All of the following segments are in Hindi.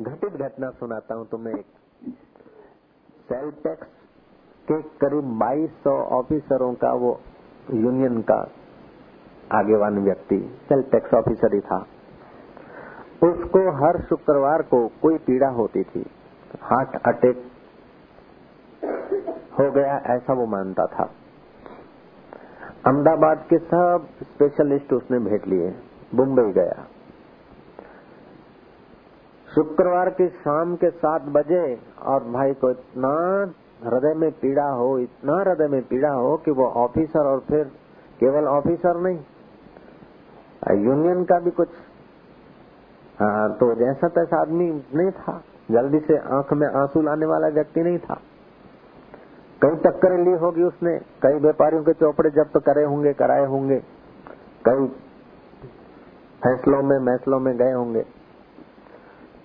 घटित घटना सुनाता हूँ तुम्हें एक। सेल टैक्स के करीब 2200 ऑफिसरों का वो यूनियन का आगेवान व्यक्ति सेल टैक्स ऑफिसर ही था। उसको हर शुक्रवार को कोई पीड़ा होती थी। हार्ट अटैक हो गया ऐसा वो मानता था। अहमदाबाद के सब स्पेशलिस्ट उसने भेंट लिए, मुंबई गया। शुक्रवार की शाम के सात बजे और भाई को इतना हृदय में पीड़ा हो, इतना हृदय में पीड़ा हो कि वो ऑफिसर और फिर केवल ऑफिसर नहीं यूनियन का भी कुछ हाँ तो जैसा तैसा आदमी नहीं था। जल्दी से आँख में आँसू लाने वाला व्यक्ति नहीं था। कई टक्करें ली होगी उसने, कई व्यापारियों के चौपड़े जब्त करे होंगे, कराए होंगे, कई फैसलों में मैसलों में गए होंगे।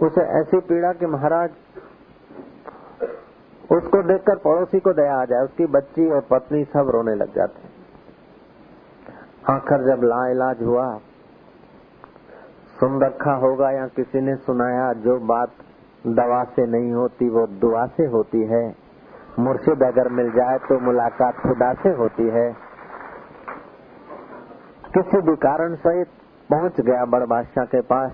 उसे ऐसी पीड़ा कि महाराज, उसको देखकर पड़ोसी को दया आ जाए, उसकी बच्ची और पत्नी सब रोने लग जाते आखिर जब ला इलाज हुआ सुन रखा होगा या किसी ने सुनाया, जो बात दवा से नहीं होती, वो दुआ से होती है। मुर्शिद अगर मिल जाए तो मुलाकात खुदा से होती है। किसी भी कारण सहित पहुँच गया बड़ बादशाह के पास।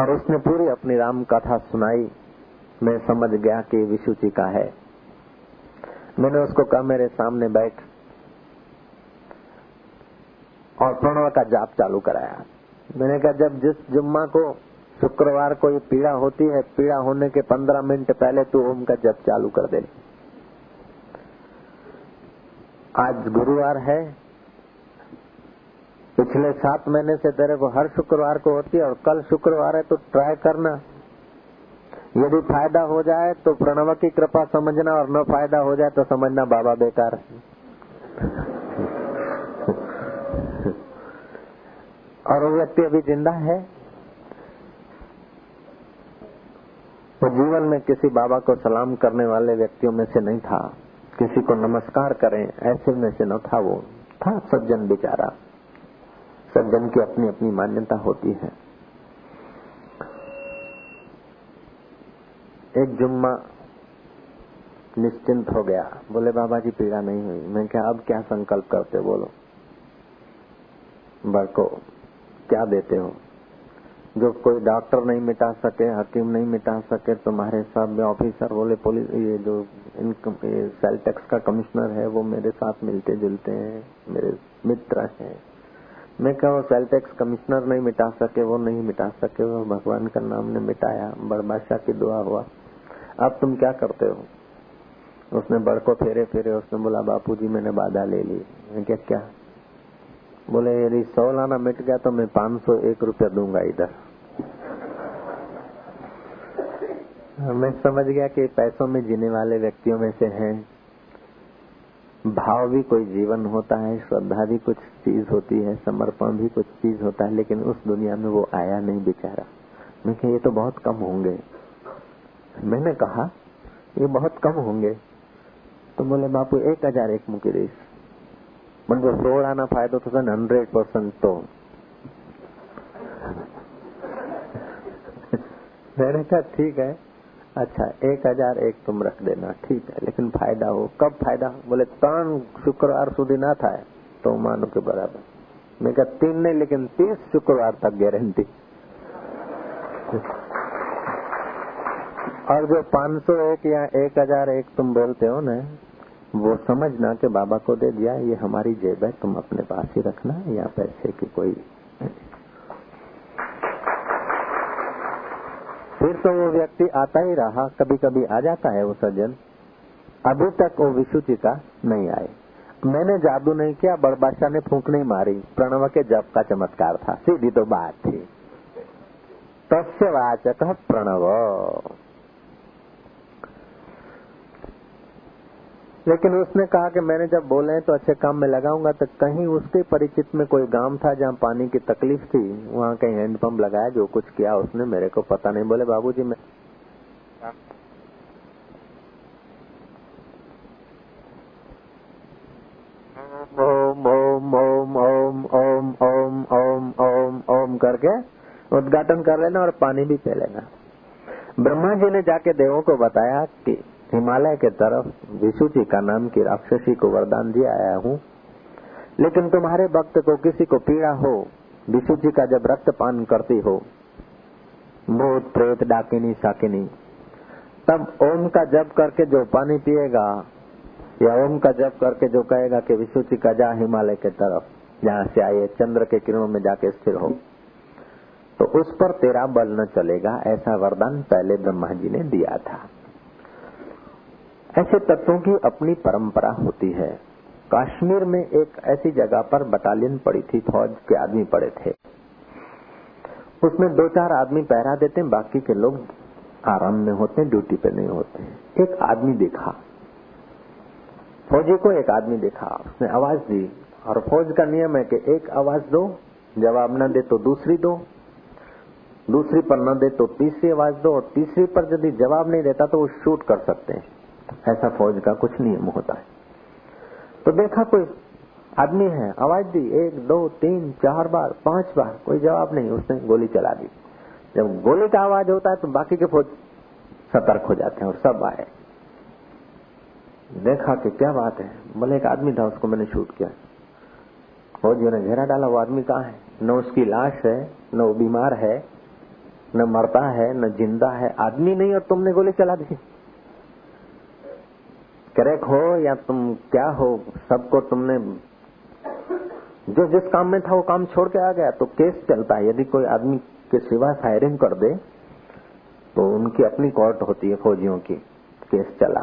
और उसने पूरी अपनी राम कथा सुनाई। मैं समझ गया कि विशुचि का है। मैंने उसको कहा, मेरे सामने बैठ। और प्रणव का जाप चालू कराया। मैंने कहा, जब जिस जुम्मा को शुक्रवार को ये पीड़ा होती है, पीड़ा होने के पंद्रह मिनट पहले तू ओम का जप चालू कर दे। आज गुरुवार है पिछले सात महीने से तेरे को हर शुक्रवार को होती है और कल शुक्रवार है तो ट्राई करना। यदि फ़ायदा हो जाए तो प्रणव की कृपा समझना और न फ़ायदा हो जाए तो समझना बाबा बेकार है। और वो व्यक्ति अभी ज़िंदा है? वो तो जीवन में किसी बाबा को सलाम करने वाले व्यक्तियों में से नहीं था। किसी को नमस्कार करें, ऐसे में से न था वो। था सज्जन बेचारा। सज्जन की अपनी अपनी मान्यता होती है। एक जुम्मा निश्चिंत हो गया। बोले, बाबा जी, पीड़ा नहीं हुई। मैं क्या, अब क्या संकल्प करते बोलो। बड़को क्या देते हो? जो कोई डॉक्टर नहीं मिटा सके, हकीम नहीं मिटा सके, तुम्हारे साथ में ऑफिसर बोले, पुलिस, ये जो इनकम सेल टैक्स का कमिश्नर है, वो मेरे साथ मिलते जुलते हैं, मेरे मित्र हैं। मैं कहा सेल टैक्स कमिश्नर नहीं मिटा सके, वो नहीं मिटा सके, वो भगवान का नाम ने मिटाया, बड़ बादशाह की दुआ हुआ। अब तुम क्या करते हो? उसने बड़ को फेरे फेरे, उसने बोला बापू जी मैंने बाधा ले ली। मैं क्या क्या? बोले, यदि सौ लाना मिट गया तो मैं पाँच सौ एक रूपया दूँगा इधर। मैं समझ गया कि पैसों में जीने वाले व्यक्तियों में से हैं। भाव भी कोई जीवन होता है श्रद्धा भी कुछ चीज होती है समर्पण भी कुछ चीज होता है लेकिन उस दुनिया में वो आया नहीं बेचारा मैं ये तो बहुत कम होंगे मैंने कहा ये बहुत कम होंगे तो बोले बापू एक हजार एक મૂકી દઈશ પણ જો સોળાના ફાયદો થશે ને હંડ્રેડ પર્સન્ટ તો मैंने कहा ठीक है अच्छा एक हज़ार एक तुम रख देना, ठीक है, लेकिन फ़ायदा हो। कब फ़ायदा हो? बोले त्रण शुक्रवार सुधी ना था तो मानो के बराबर। मैं कहा, तीन नहीं, लेकिन तीस शुक्रवार तक गारंटी और जो पाँच सौ एक या एक हज़ार एक तुम बोलते हो ना, वो समझना कि बाबा को दे दिया, ये हमारी जेब है, तुम अपने पास ही रखना या पैसे की कोई फिर तो वो व्यक्ति आता ही रहा कभी कभी आ जाता है वो सज्जन। अभी तक वो विशुचि का नहीं आए। मैंने जादू नहीं किया बड़बादशाह ने फूक नहीं मारी। प्रणव के जप का चमत्कार था, सीधी तो बात थी। तस्य वाचक प्रणव। लेकिन उसने कहा कि मैंने जब बोले तो अच्छे काम में लगाऊँगा तो कहीं उसके परिचित में कोई गाँव था जहाँ पानी की तकलीफ़ थी, वहाँ कहीं हैंडपंप लगाया, जो कुछ किया उसने, मेरे को पता नहीं। बोले, बाबूजी, मैं ओम ओम ओम ओम ओम ओम ओम ओम ओम करके उद्घाटन कर लेना और पानी भी पी लेना। ब्रह्मा जी ने जाके देवों को बताया कि हिमालय के तरफ़ विशु जी का नाम की राक्षसी को वरदान दिया आया हूँ। लेकिन तुम्हारे भक्त को किसी को पीड़ा हो, विशु जी का जब रक्त पान करती हो भूत प्रेत, डाकिनी साकिनी तब ओम का जप करके जो पानी पिएगा, या ओम का जप करके जो कहेगा कि विशुचि का जा हिमालय के तरफ़, जहाँ से आए, चंद्र के किरणों में जाके स्थिर हो तो उस पर तेरा बल न चलेगा, ऐसा वरदान पहले ब्रह्मा जी ने दिया था। ऐसे तत्वों की अपनी परंपरा होती है। कश्मीर में एक ऐसी जगह पर बटालियन पड़ी थी, फौज के आदमी पड़े थे। उसमें दो चार आदमी पहरा देते हैं बाकी के लोग आराम में होते हैं ड्यूटी पे नहीं होते। एक आदमी देखा। फौजी को एक आदमी देखा। उसने आवाज़ दी, और फौज का नियम है कि एक आवाज़ दो, जवाब न दे तो दूसरी दो, दूसरी पर न दे तो तीसरी आवाज़ दो, और तीसरी पर यदि जवाब नहीं देता तो वो शूट कर सकते हैं। ऐसा फौज का कुछ नियम होता है। तो देखा कोई आदमी है, आवाज़ दी, एक, दो, तीन, चार बार, पाँच बार, कोई जवाब नहीं, उसने गोली चला दी। जब गोली का आवाज़ होता है तो बाकी के फौज सतर्क हो जाते हैं और सब आए। देखा कि क्या बात है बोले एक आदमी था, उसको मैंने शूट किया। फौजियों ने घेरा डाला, वो आदमी कहाँ है? न उसकी लाश है, न वो बीमार है, न मरता है, न ज़िंदा है, आदमी नहीं और तुमने गोली चला दी। क्रैक हो या तुम क्या हो, सबको तुमने जो जिस काम में था वो काम छोड़ के आ गया तो केस चलता है। यदि कोई आदमी के सिवा फायरिंग कर दे तो उनकी अपनी कोर्ट होती है फौजियों की, केस चला।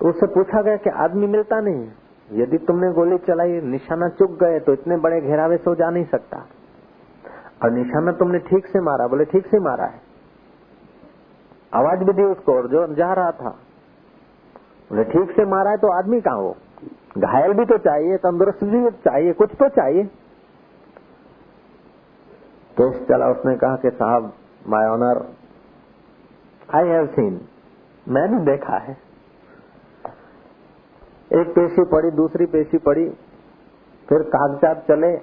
तो उससे पूछा गया कि आदमी मिलता नहीं यदि तुमने गोली चलाई, निशाना चुक गए तो इतने बड़े घेरावे से जा नहीं सकता। और निशाना तुमने ठीक से मारा, बोले, ठीक से मारा है। आवाज़ भी दी उसको और जो जा रहा था। बोले, ठीक से मारा है तो आदमी कहाँ वो घायल भी तो चाहिए, तंदुरुस्त भी चाहिए, कुछ तो चाहिए। केस चला, उसने कहा कि, साहब my honour I have seen मैंने देखा है। एक पेशी पड़ी, दूसरी पेशी पड़ी, फिर कागजात चले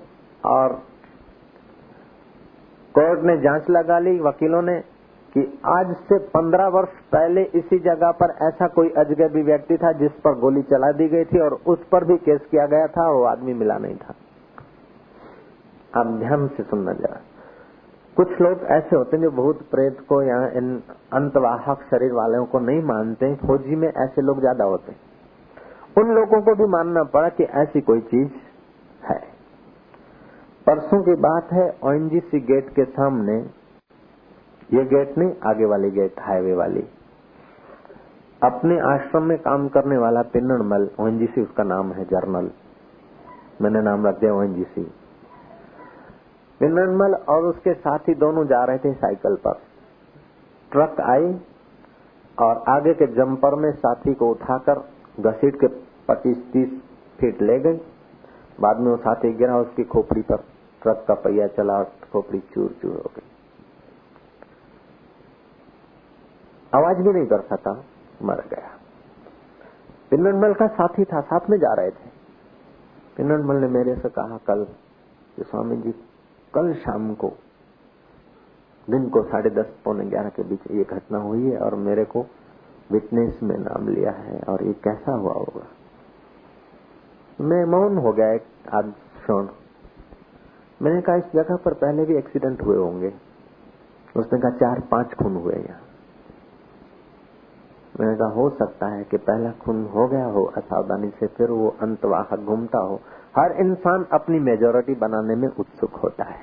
और कोर्ट ने जाँच लगा ली, वकीलों ने कि आज से पंद्रह वर्ष पहले इसी जगह पर ऐसा कोई अजगबी व्यक्ति था जिस पर गोली चला दी गई थी और उस पर भी केस किया गया था, वो आदमी मिला नहीं था। आप ध्यान से सुनना जरा। कुछ लोग ऐसे होते हैं जो बहुत प्रेत को या इन अंतवाहक शरीर वालों को नहीं मानते, फौजी में ऐसे लोग ज़्यादा होते हैं। उन लोगों को भी मानना पड़ा कि ऐसी कोई चीज़ है। परसों की बात है, ओएनजीसी गेट के सामने ये गेट नहीं, आगे वाली गेट हाईवे वाली। अपने आश्रम में काम करने वाला पिन्नमल ओएनजीसी उसका नाम है जर्नल। मैंने नाम रख दिया ओएनजीसी पिन्नमल और उसके साथी दोनों जा रहे थे साइकिल पर। ट्रक आई और आगे के जंपर में साथी को उठाकर घसीट के पच्चीस, तीस फीट ले गई। बाद में वो साथी गिरा उसकी खोपड़ी पर। ट्रक का पहिया चला खोपड़ी चूर चूर हो गई। आवाज़ भी नहीं कर सका मर गया। पिन्नमल का साथी था, साथ में जा रहे थे। पिन्नमल ने मेरे से कहा, कल कि स्वामी जी, कल शाम को, दिन को साढ़े दस, पौने ग्यारह के बीच ये घटना हुई है और मेरे को विटनेस में नाम लिया है और ये कैसा हुआ होगा? मैं मौन हो गया एक आज क्षण। मैंने कहा, इस जगह पर पहले भी एक्सीडेंट हुए होंगे। उसने कहा, चार, पाँच खून हुए यहाँ। मैंने कहा, हो सकता है कि पहला खून हो गया हो, असावधानी से फिर वो अंतवाहक घूमता हो। हर इंसान अपनी मेजोरिटी बनाने में उत्सुक होता है।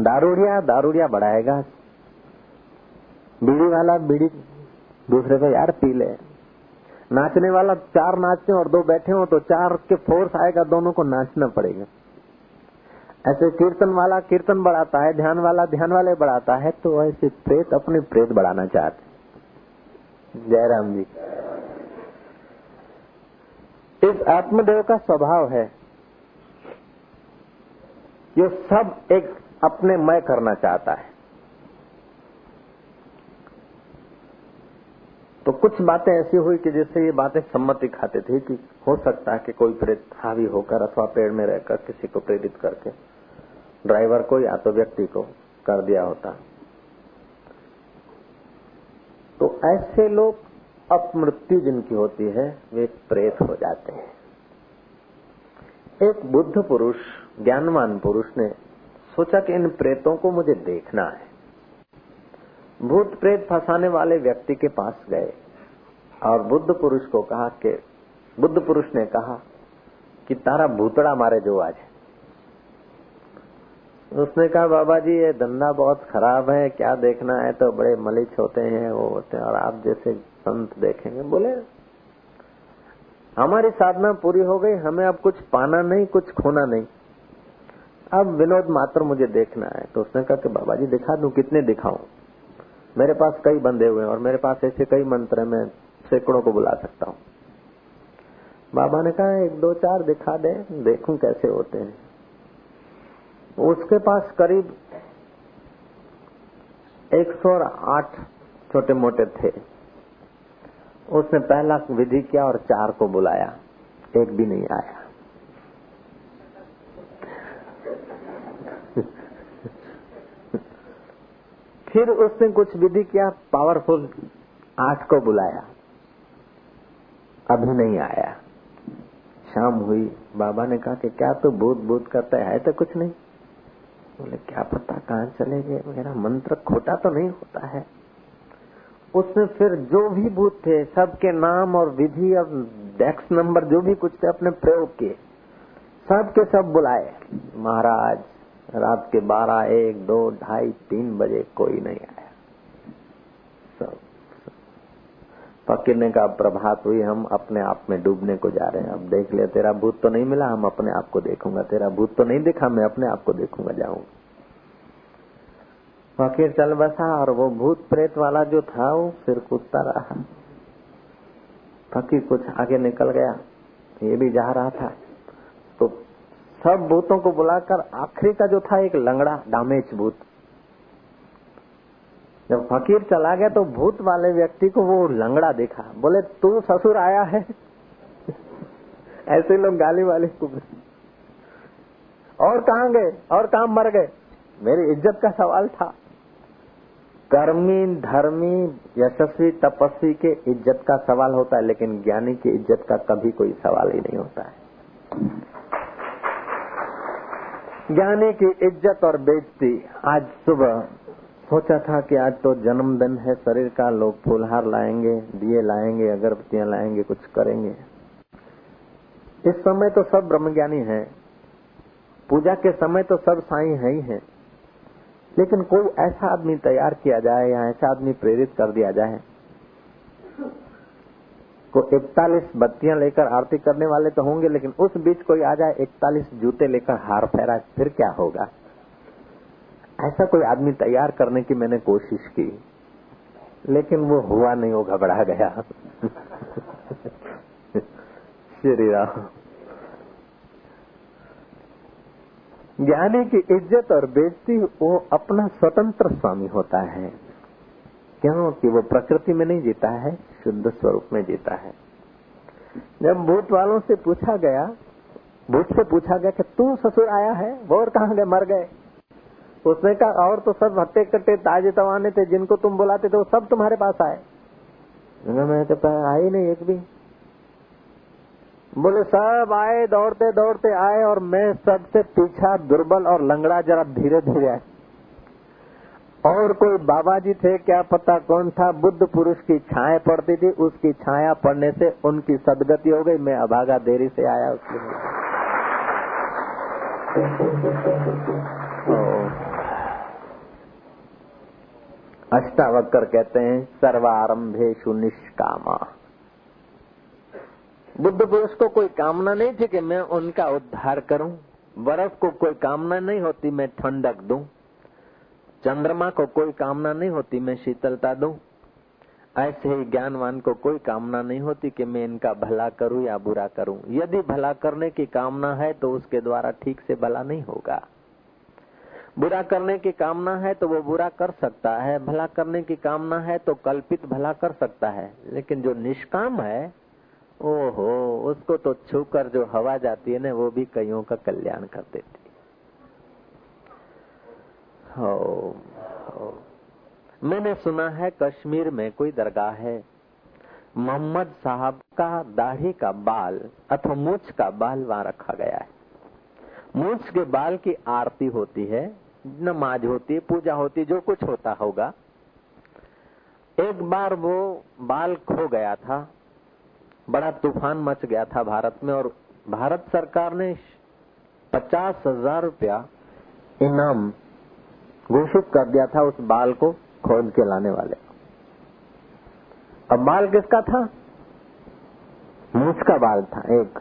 दारूड़िया दारूड़िया बढ़ाएगा। बीड़ी वाला बीड़ी दूसरे को, यार, पी ले। नाचने वाला चार नाचते और दो बैठे हो तो चार के फोर्स आएगा, दोनों को नाचना पड़ेगा। ऐसे कीर्तन वाला कीर्तन बढ़ाता है, ध्यान वाला ध्यान वाले बढ़ाता है तो ऐसे प्रेत अपने प्रेत बढ़ाना चाहते जयराम जी। इस आत्मदेव का स्वभाव है ये सब एक अपने मय करना चाहता है। तो कुछ बातें ऐसी हुई कि जिससे ये बातें सम्मति खाते थे कि हो सकता है कि कोई प्रेत हावी होकर अथवा पेड़ में रहकर किसी को प्रेरित करके ड्राइवर को या तो व्यक्ति को कर दिया होता। तो ऐसे लोग अपमृत्यु जिनकी होती है, वे प्रेत हो जाते हैं। एक बुद्ध पुरुष, ज्ञानवान पुरुष ने सोचा कि इन प्रेतों को मुझे देखना है। भूत प्रेत फंसाने वाले व्यक्ति के पास गए और बुद्ध पुरुष को कहा कि, बुद्ध पुरुष ने कहा कि, तारा भूतड़ा मारे जो आज उसने कहा, बाबा जी, ये धंधा बहुत खराब है, क्या देखना है? तो बड़े मलिच होते हैं, वो होते हैं, और आप जैसे संत देखेंगे। बोले, हमारी साधना पूरी हो गई, हमें अब कुछ पाना नहीं, कुछ खोना नहीं। अब विनोद मात्र मुझे देखना है। तो उसने कहा कि, बाबा जी, दिखा दू कितने दिखाऊँ? मेरे पास कई बंदे हुए हैं और मेरे पास ऐसे कई मंत्र है, मैं सैकड़ों को बुला सकता हूँ। बाबा ने कहा, एक दो चार दिखा दे, देखूँ कैसे होते हैं। उसके पास करीब एक सौ आठ छोटे मोटे थे। उसने पहला विधि किया और चार को बुलाया। एक भी नहीं आया। फिर उसने कुछ विधि किया पावरफुल आठ को बुलाया। अभी नहीं आया। शाम हुई, बाबा ने कहा कि क्या तू तो भूत भूत करता है तो कुछ नहीं। बोले, क्या पता कहाँ चले गए? मेरा मंत्र खोटा तो नहीं होता है। उसमें फिर जो भी भूत थे, सबके नाम और विधि और डेक्स नंबर जो भी कुछ थे, अपने प्रयोग किए। सब के सब बुलाए। महाराज, रात के बारह, एक, दो, ढाई, तीन बजे कोई नहीं आया सब, फकीर ने कहा प्रभात हुई, हम अपने आप में डूबने को जा रहे हैं। अब देख ले तेरा भूत तो नहीं मिला, हम अपने आप को देखूँगा। तेरा भूत तो नहीं दिखा, मैं अपने आप को देखूँगा जाऊँगा फकीर चल बसा, और वो भूत प्रेत वाला जो था, वो फिर कूदता रहा। फकीर कुछ आगे निकल गया, ये भी जा रहा था। तो सब भूतों को बुलाकर, आखिरी का जो था, एक लंगड़ा डामेज भूत। जब फकीर चला गया तो भूत वाले व्यक्ति को वो लंगड़ा देखा। बोले, तू ससुर आया है? ऐसे लोग गाली वाले और कहा गए? और कहा मर गए? मेरी इज़्ज़त का सवाल था। कर्मी, धर्मी, यशस्वी, तपस्वी के इज़्ज़त का सवाल होता है, लेकिन ज्ञानी की इज़्ज़त का कभी कोई सवाल ही नहीं होता है। ज्ञानी की इज़्ज़त और बेजती आज सुबह सोचा था कि आज तो जन्मदिन है, शरीर का लोग फूलहार लाएँगे, दिए लाएँगे, अगरबत्तियाँ लाएँगे, कुछ करेंगे। इस समय तो सब ब्रह्मज्ञानी हैं। पूजा के समय तो सब साई है ही हैं। लेकिन कोई ऐसा आदमी तैयार किया जाए या ऐसा आदमी प्रेरित कर दिया जाए, को इकतालीस बत्तियाँ लेकर आरती करने वाले तो होंगे, लेकिन उस बीच कोई आ जाए, इकतालीस जूते लेकर हार फहरा फिर क्या होगा? ऐसा कोई आदमी तैयार करने की मैंने कोशिश की, लेकिन वो हुआ नहीं, वो घबरा गया। श्री राम। ज्ञानी की इज़्ज़त और बेजती वो अपना स्वतंत्र स्वामी होता है। क्यों कि वो प्रकृति में नहीं जीता है, शुद्ध स्वरूप में जीता है। जब भूत वालों से पूछा गया, भूत से पूछा गया कि तू ससुर आया है, वो और कहा गए? मर गए। उसने कहा, और तो सब हट्टे कट्टे ताजे तवाने थे, जिनको तुम बुलाते थे, वो सब तुम्हारे पास आए. मैं तो आई नहीं एक भी. बोले, सब आए, दौड़ते दौड़ते आए, और मैं सबसे पीछा दुर्बल और लंगड़ा जरा धीरे धीरे आए और कोई बाबा जी थे, क्या पता कौन था, बुद्ध पुरुष की छाया पड़ती थी, उसकी छाया पड़ने से उनकी सदगति हो गई, मैं अभागा देरी से आया उसके अष्टावक्र कहते हैं सर्वारंभेशु निष्कामा। बुद्ध पुरुष को कोई कामना नहीं थी कि मैं उनका उद्धार करूँ। बर्फ़ को कोई कामना नहीं होती, मैं ठंडक दूँ। चंद्रमा को कोई कामना नहीं होती, मैं शीतलता दूँ। ऐसे ही ज्ञानवान को कोई कामना नहीं होती कि मैं इनका भला करूँ या बुरा करूँ। यदि भला करने की कामना है तो उसके द्वारा ठीक से भला नहीं होगा। बुरा करने की कामना है तो वो बुरा कर सकता है, भला करने की कामना है तो कल्पित भला कर सकता है। लेकिन जो निष्काम है, ओहो, उसको तो छूकर जो हवा जाती है ना, वो भी कईयों का कल्याण कर देती हो। मैंने सुना है कश्मीर में कोई दरगाह है। मोहम्मद साहब का दाढ़ी का बाल अथवा मूछ का बाल वहाँ रखा गया है। मूछ के बाल की आरती होती है नमाज़ होती, पूजा होती, जो कुछ होता होगा। एक बार वो बाल खो गया था, बड़ा तूफ़ान मच गया था भारत में, और भारत सरकार ने पचास हज़ार रुपया इनाम घोषित कर दिया था उस बाल को खोज के लाने वाले। अब बाल किसका था? मूछ का बाल था, एक।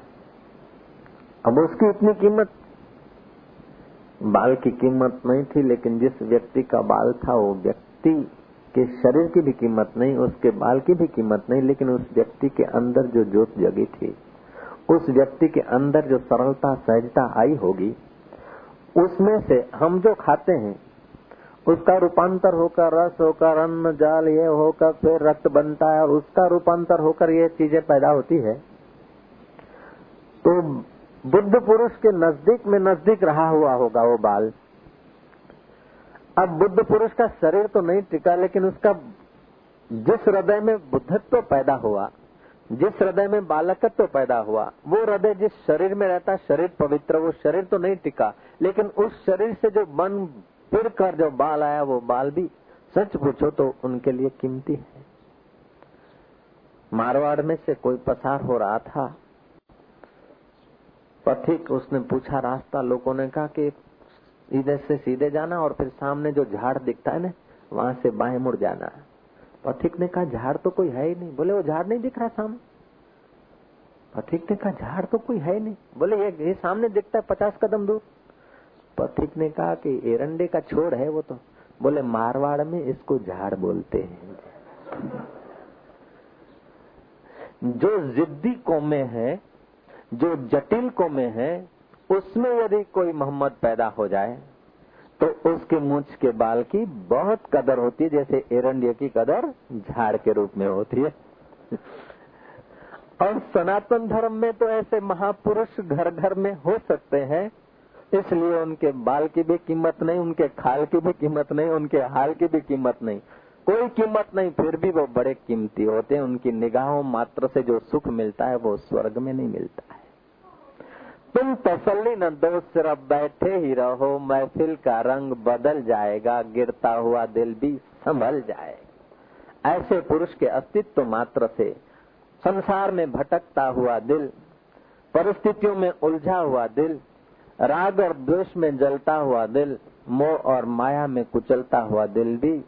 अब उसकी इतनी कीमत बाल की कीमत नहीं थी, लेकिन जिस व्यक्ति का बाल था, वो व्यक्ति के शरीर की भी कीमत नहीं, उसके बाल की भी कीमत नहीं, लेकिन उस व्यक्ति के अंदर जो जोत जगी थी, उस व्यक्ति के अंदर जो सरलता, सहजता आई होगी, उसमें से हम जो खाते हैं, उसका रूपांतर होकर रस, होकर अन्न, जाल, ये होकर फिर रक्त बनता है और उसका रूपांतर होकर ये चीज़ें पैदा होती है तो बुद्ध पुरुष के नज़दीक में नज़दीक रहा हुआ होगा वो बाल। अब बुद्ध पुरुष का शरीर तो नहीं टिका, लेकिन उसका जिस हृदय में बुद्धत्व तो पैदा हुआ, जिस हृदय में बालकत्व तो पैदा हुआ, वो हृदय जिस शरीर में रहता, शरीर पवित्र, वो शरीर तो नहीं टिका, लेकिन उस शरीर से जो बन फिर कर जो बाल आया, वो बाल भी, सच पूछो तो उनके लिए कीमती है। मारवाड़ में से कोई पसार हो रहा था पथिक उसने पूछा रास्ता। लोगों ने कहा कि इधर से सीधे जाना और फिर सामने जो झाड़ दिखता है ना वहाँ से बाएँ मुड़ जाना। पथिक ने कहा झाड़ तो कोई है ही नहीं। बोले वो झाड़ नहीं दिख रहा सामने? पथिक ने कहा झाड़ तो कोई है नहीं। बोले ये, ये सामने दिखता है पचास कदम दूर। पथिक ने कहा कि एरंडे का छोड़ है वो तो। बोले मारवाड़ में इसको झाड़ बोलते हैं। जो जिद्दी कौमे है जो जटिल को में है, उसमें यदि कोई मोहम्मद पैदा हो जाए तो उसके मूछ के बाल की बहुत कदर होती है, जैसे एरंडिया की कदर झाड़ के रूप में होती है। और सनातन धर्म में तो ऐसे महापुरुष घर घर में हो सकते हैं, इसलिए उनके बाल की भी कीमत नहीं, उनके खाल की भी कीमत नहीं, उनके हाल की भी कीमत नहीं। कोई कीमत नहीं, फिर भी वो बड़े कीमती होते हैं। उनकी निगाहों मात्र से जो सुख मिलता है, वो स्वर्ग में नहीं मिलता है। तुम तसल्ली न दो, सिर्फ़ बैठे ही रहो। महफिल का रंग बदल जाएगा, गिरता हुआ दिल भी संभल जाएगा। ऐसे पुरुष के अस्तित्व मात्र से संसार में भटकता हुआ दिल, परिस्थितियों में उलझा हुआ दिल, राग और द्वेष में जलता हुआ दिल, मोह और माया में कुचलता हुआ दिल भी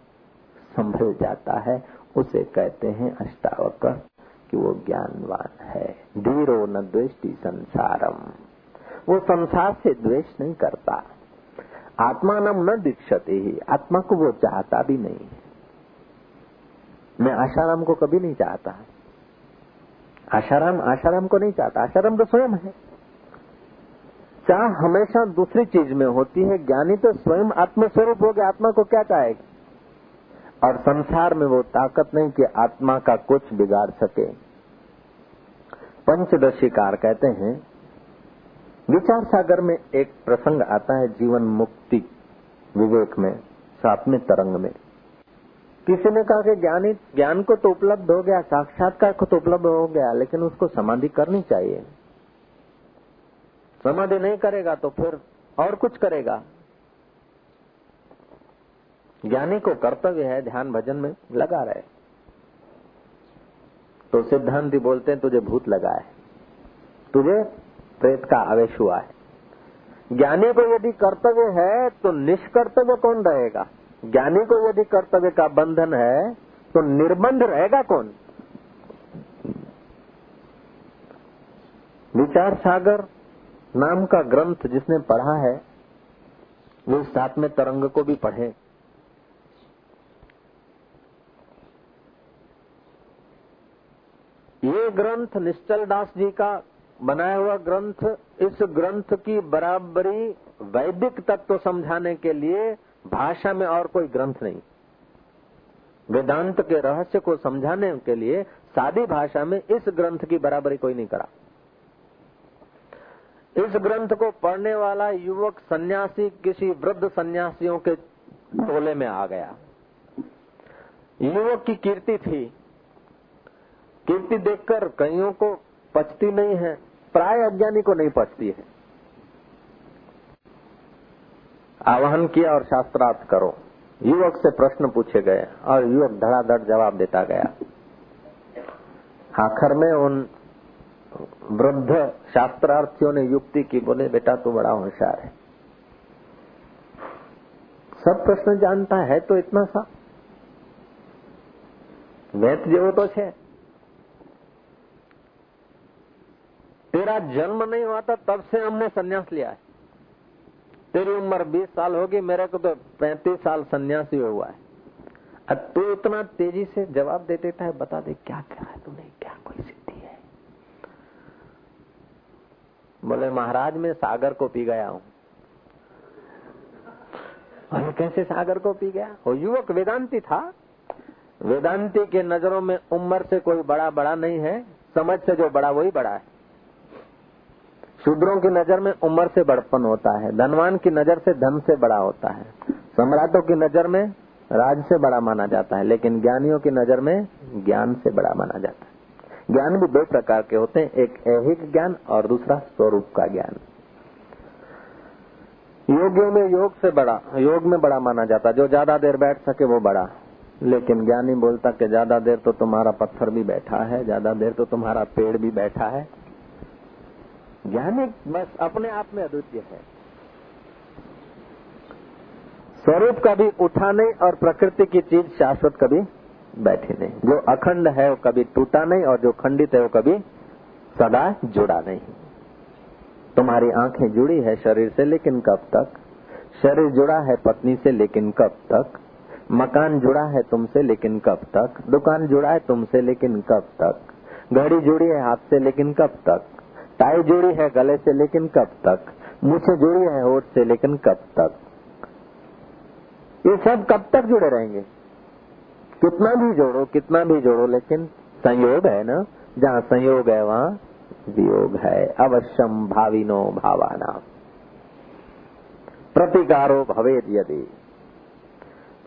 संभल जाता है, उसे कहते हैं अष्टावकर कि वो ज्ञानवान है। धीरो न द्वेष्टि संसारम। वो संसार से द्वेष नहीं करता। आत्मा नम न दीक्षते ही। आत्मा को वो चाहता भी नहीं। मैं आशाराम को कभी नहीं चाहता। आशाराम आशाराम को नहीं चाहता। आशाराम तो स्वयं है। चाह हमेशा दूसरी चीज़ में होती है। ज्ञानी तो स्वयं आत्मस्वरूप हो गया। आत्मा को क्या चाहेगा? और संसार में वो ताकत नहीं कि आत्मा का कुछ बिगाड़ सके। पंचदशीकार कहते हैं, विचार सागर में एक प्रसंग आता है जीवन मुक्ति विवेक में, सातवें तरंग में। किसी ने कहा कि ज्ञानी, ज्ञान को तो उपलब्ध हो गया, साक्षात्कार को तो उपलब्ध हो गया, लेकिन उसको समाधि करनी चाहिए। समाधि नहीं करेगा तो फिर और कुछ करेगा। ज्ञानी को कर्तव्य है ध्यान भजन में लगा रहे। तो सिद्धांति बोलते हैं, तुझे भूत लगा है। तुझे प्रेत का आवेश हुआ है। ज्ञानी को यदि कर्तव्य है तो निष्कर्तव्य कौन रहेगा? ज्ञानी को यदि कर्तव्य का बंधन है तो निर्बंध रहेगा कौन? विचार सागर नाम का ग्रंथ जिसने पढ़ा है, वो साथ में तरंग को भी पढ़े। ये ग्रंथ निश्चल दास जी का बनाया हुआ ग्रंथ, इस ग्रंथ की बराबरी वैदिक तत्व समझाने के लिए भाषा में और कोई ग्रंथ नहीं। वेदांत के रहस्य को समझाने के लिए सादी भाषा में इस ग्रंथ की बराबरी कोई नहीं करा। इस ग्रंथ को पढ़ने वाला युवक सन्यासी, किसी वृद्ध सन्यासियों के टोले में आ गया। युवक की कीर्ति थी। कीर्ति देखकर कईयों को पचती नहीं है प्राय अज्ञानी को नहीं पचती है आवाहन किया और शास्त्रार्थ करो युवक से प्रश्न पूछे गए और युवक धड़ाधड़ जवाब देता गया आखिर में उन वृद्ध शास्त्रार्थियों ने युक्ति की बोले बेटा तू बड़ा होशियार है सब प्रश्न जानता है तो इतना सा વેત જેવો तो છે तेरा जन्म नहीं हुआ था, तब से हमने सन्यास लिया है। तेरी उम्र 20 साल होगी, मेरे को तो 35 साल संन्यासी हुआ है। अब तू इतना तेज़ी से जवाब दे देता है, बता दे क्या कहा है तूने, क्या कोई सिद्धि है? बोले, महाराज, मैं सागर को पी गया हूँ। और कैसे सागर को पी गया? वो युवक वेदांती था। वेदांती के नज़रों में उम्र से कोई बड़ा बड़ा नहीं है, समझ से जो बड़ा, वही बड़ा है। शूद्रों की नज़र में उम्र से बड़पन होता है, धनवान की नज़र से धन से बड़ा होता है। सम्राटों की नज़र में राज से बड़ा माना जाता है, लेकिन ज्ञानियों की नज़र में ज्ञान से बड़ा माना जाता है। ज्ञान भी दो प्रकार के होते हैं, एक ऐहिक ज्ञान और दूसरा स्वरूप का ज्ञान। योगियों में योग से बड़ा, योग में बड़ा माना जाता है। जो ज़्यादा देर बैठ सके वो बड़ा। लेकिन ज्ञानी बोलता कि ज़्यादा देर तो तुम्हारा पत्थर भी बैठा है, ज़्यादा देर तो तुम्हारा पेड़ भी बैठा है। ज्ञानी बस अपने आप में अद्वितीय है। स्वरूप कभी उठा नहीं और प्रकृति की चीज़ शाश्वत कभी बैठी नहीं। जो अखंड है वो कभी टूटा नहीं और जो खंडित है वो कभी सदा जुड़ा नहीं। तुम्हारी आँखें जुड़ी है शरीर से लेकिन कब तक? शरीर जुड़ा है पत्नी से लेकिन कब तक? मकान जुड़ा है तुमसे लेकिन कब तक? दुकान जुड़ा है तुमसे लेकिन कब तक? घड़ी जुड़ी है हाथ से लेकिन कब तक? टाई जुड़ी है गले से, लेकिन कब तक? मुझे जुड़ी है होठ से, लेकिन कब तक? ये सब कब तक जुड़े रहेंगे? कितना भी जोड़ो, कितना भी जोड़ो, लेकिन संयोग है ना? जहाँ संयोग है, वहाँ वियोग है। अवश्यम भाविनो भावाना प्रतिकारो भवेद यदि।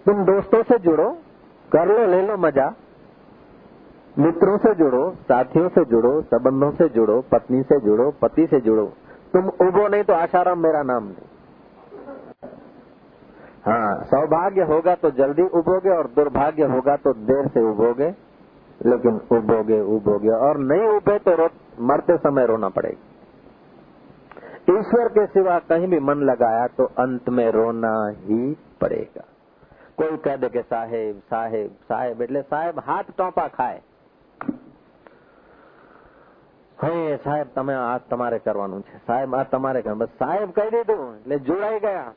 तुम दोस्तों से जुड़ो, कर लो, ले लो मज़ा। मित्रों से जुड़ो साथियों से जुड़ो संबंधों से जुड़ो पत्नी से जुड़ो पति से जुड़ो तुम उबो नहीं तो आशाराम मेरा नाम नहीं हाँ सौभाग्य होगा तो जल्दी उबोगे और दुर्भाग्य होगा तो देर से उबोगे लेकिन उबोगे उबोगे और नहीं उबे तो रो, मरते समय रोना पड़ेगा ईश्वर के सिवा कहीं भी मन लगाया तो अंत में रोना ही पड़ेगा કોઈ કહે દે કે સાહેબ સાહેબ સાહેબ એટલે સાહેબ હાથ ટોપા ખાય હે સાહેબ તમે આ તમારે કરવાનું છે સાહેબ આ તમારે કરવાનું બસ સાહેબ કહી દીધું એટલે જોડાઈ ગયા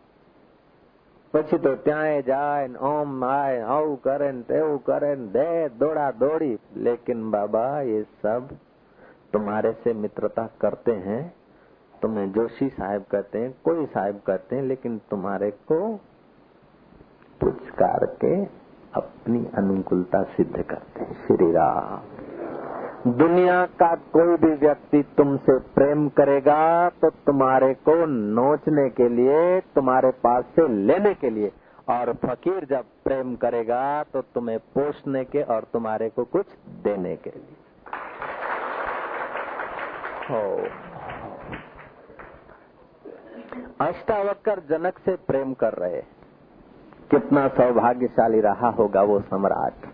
પછી તો ત્યાં જાય ને ઓમ આય આવું કરે ને તેવું કરે ને દે દોડા દોડી લેકિન બાબા એ સબ तुम्हारे से मित्रता करते हैं तुम्हें जोशी साहब कहते हैं कोई साहब कहते हैं लेकिन तुम्हारे को पुचकार के अपनी अनुकूलता सिद्ध करते हैं श्री राम दुनिया का कोई भी व्यक्ति तुमसे प्रेम करेगा तो तुम्हारे को नोचने के लिए, तुम्हारे पास से लेने के लिए। और फकीर जब प्रेम करेगा तो तुम्हें पोषने के और तुम्हारे को कुछ देने के लिए। अष्टावक्र जनक से प्रेम कर रहे कितना सौभाग्यशाली रहा होगा वो सम्राट।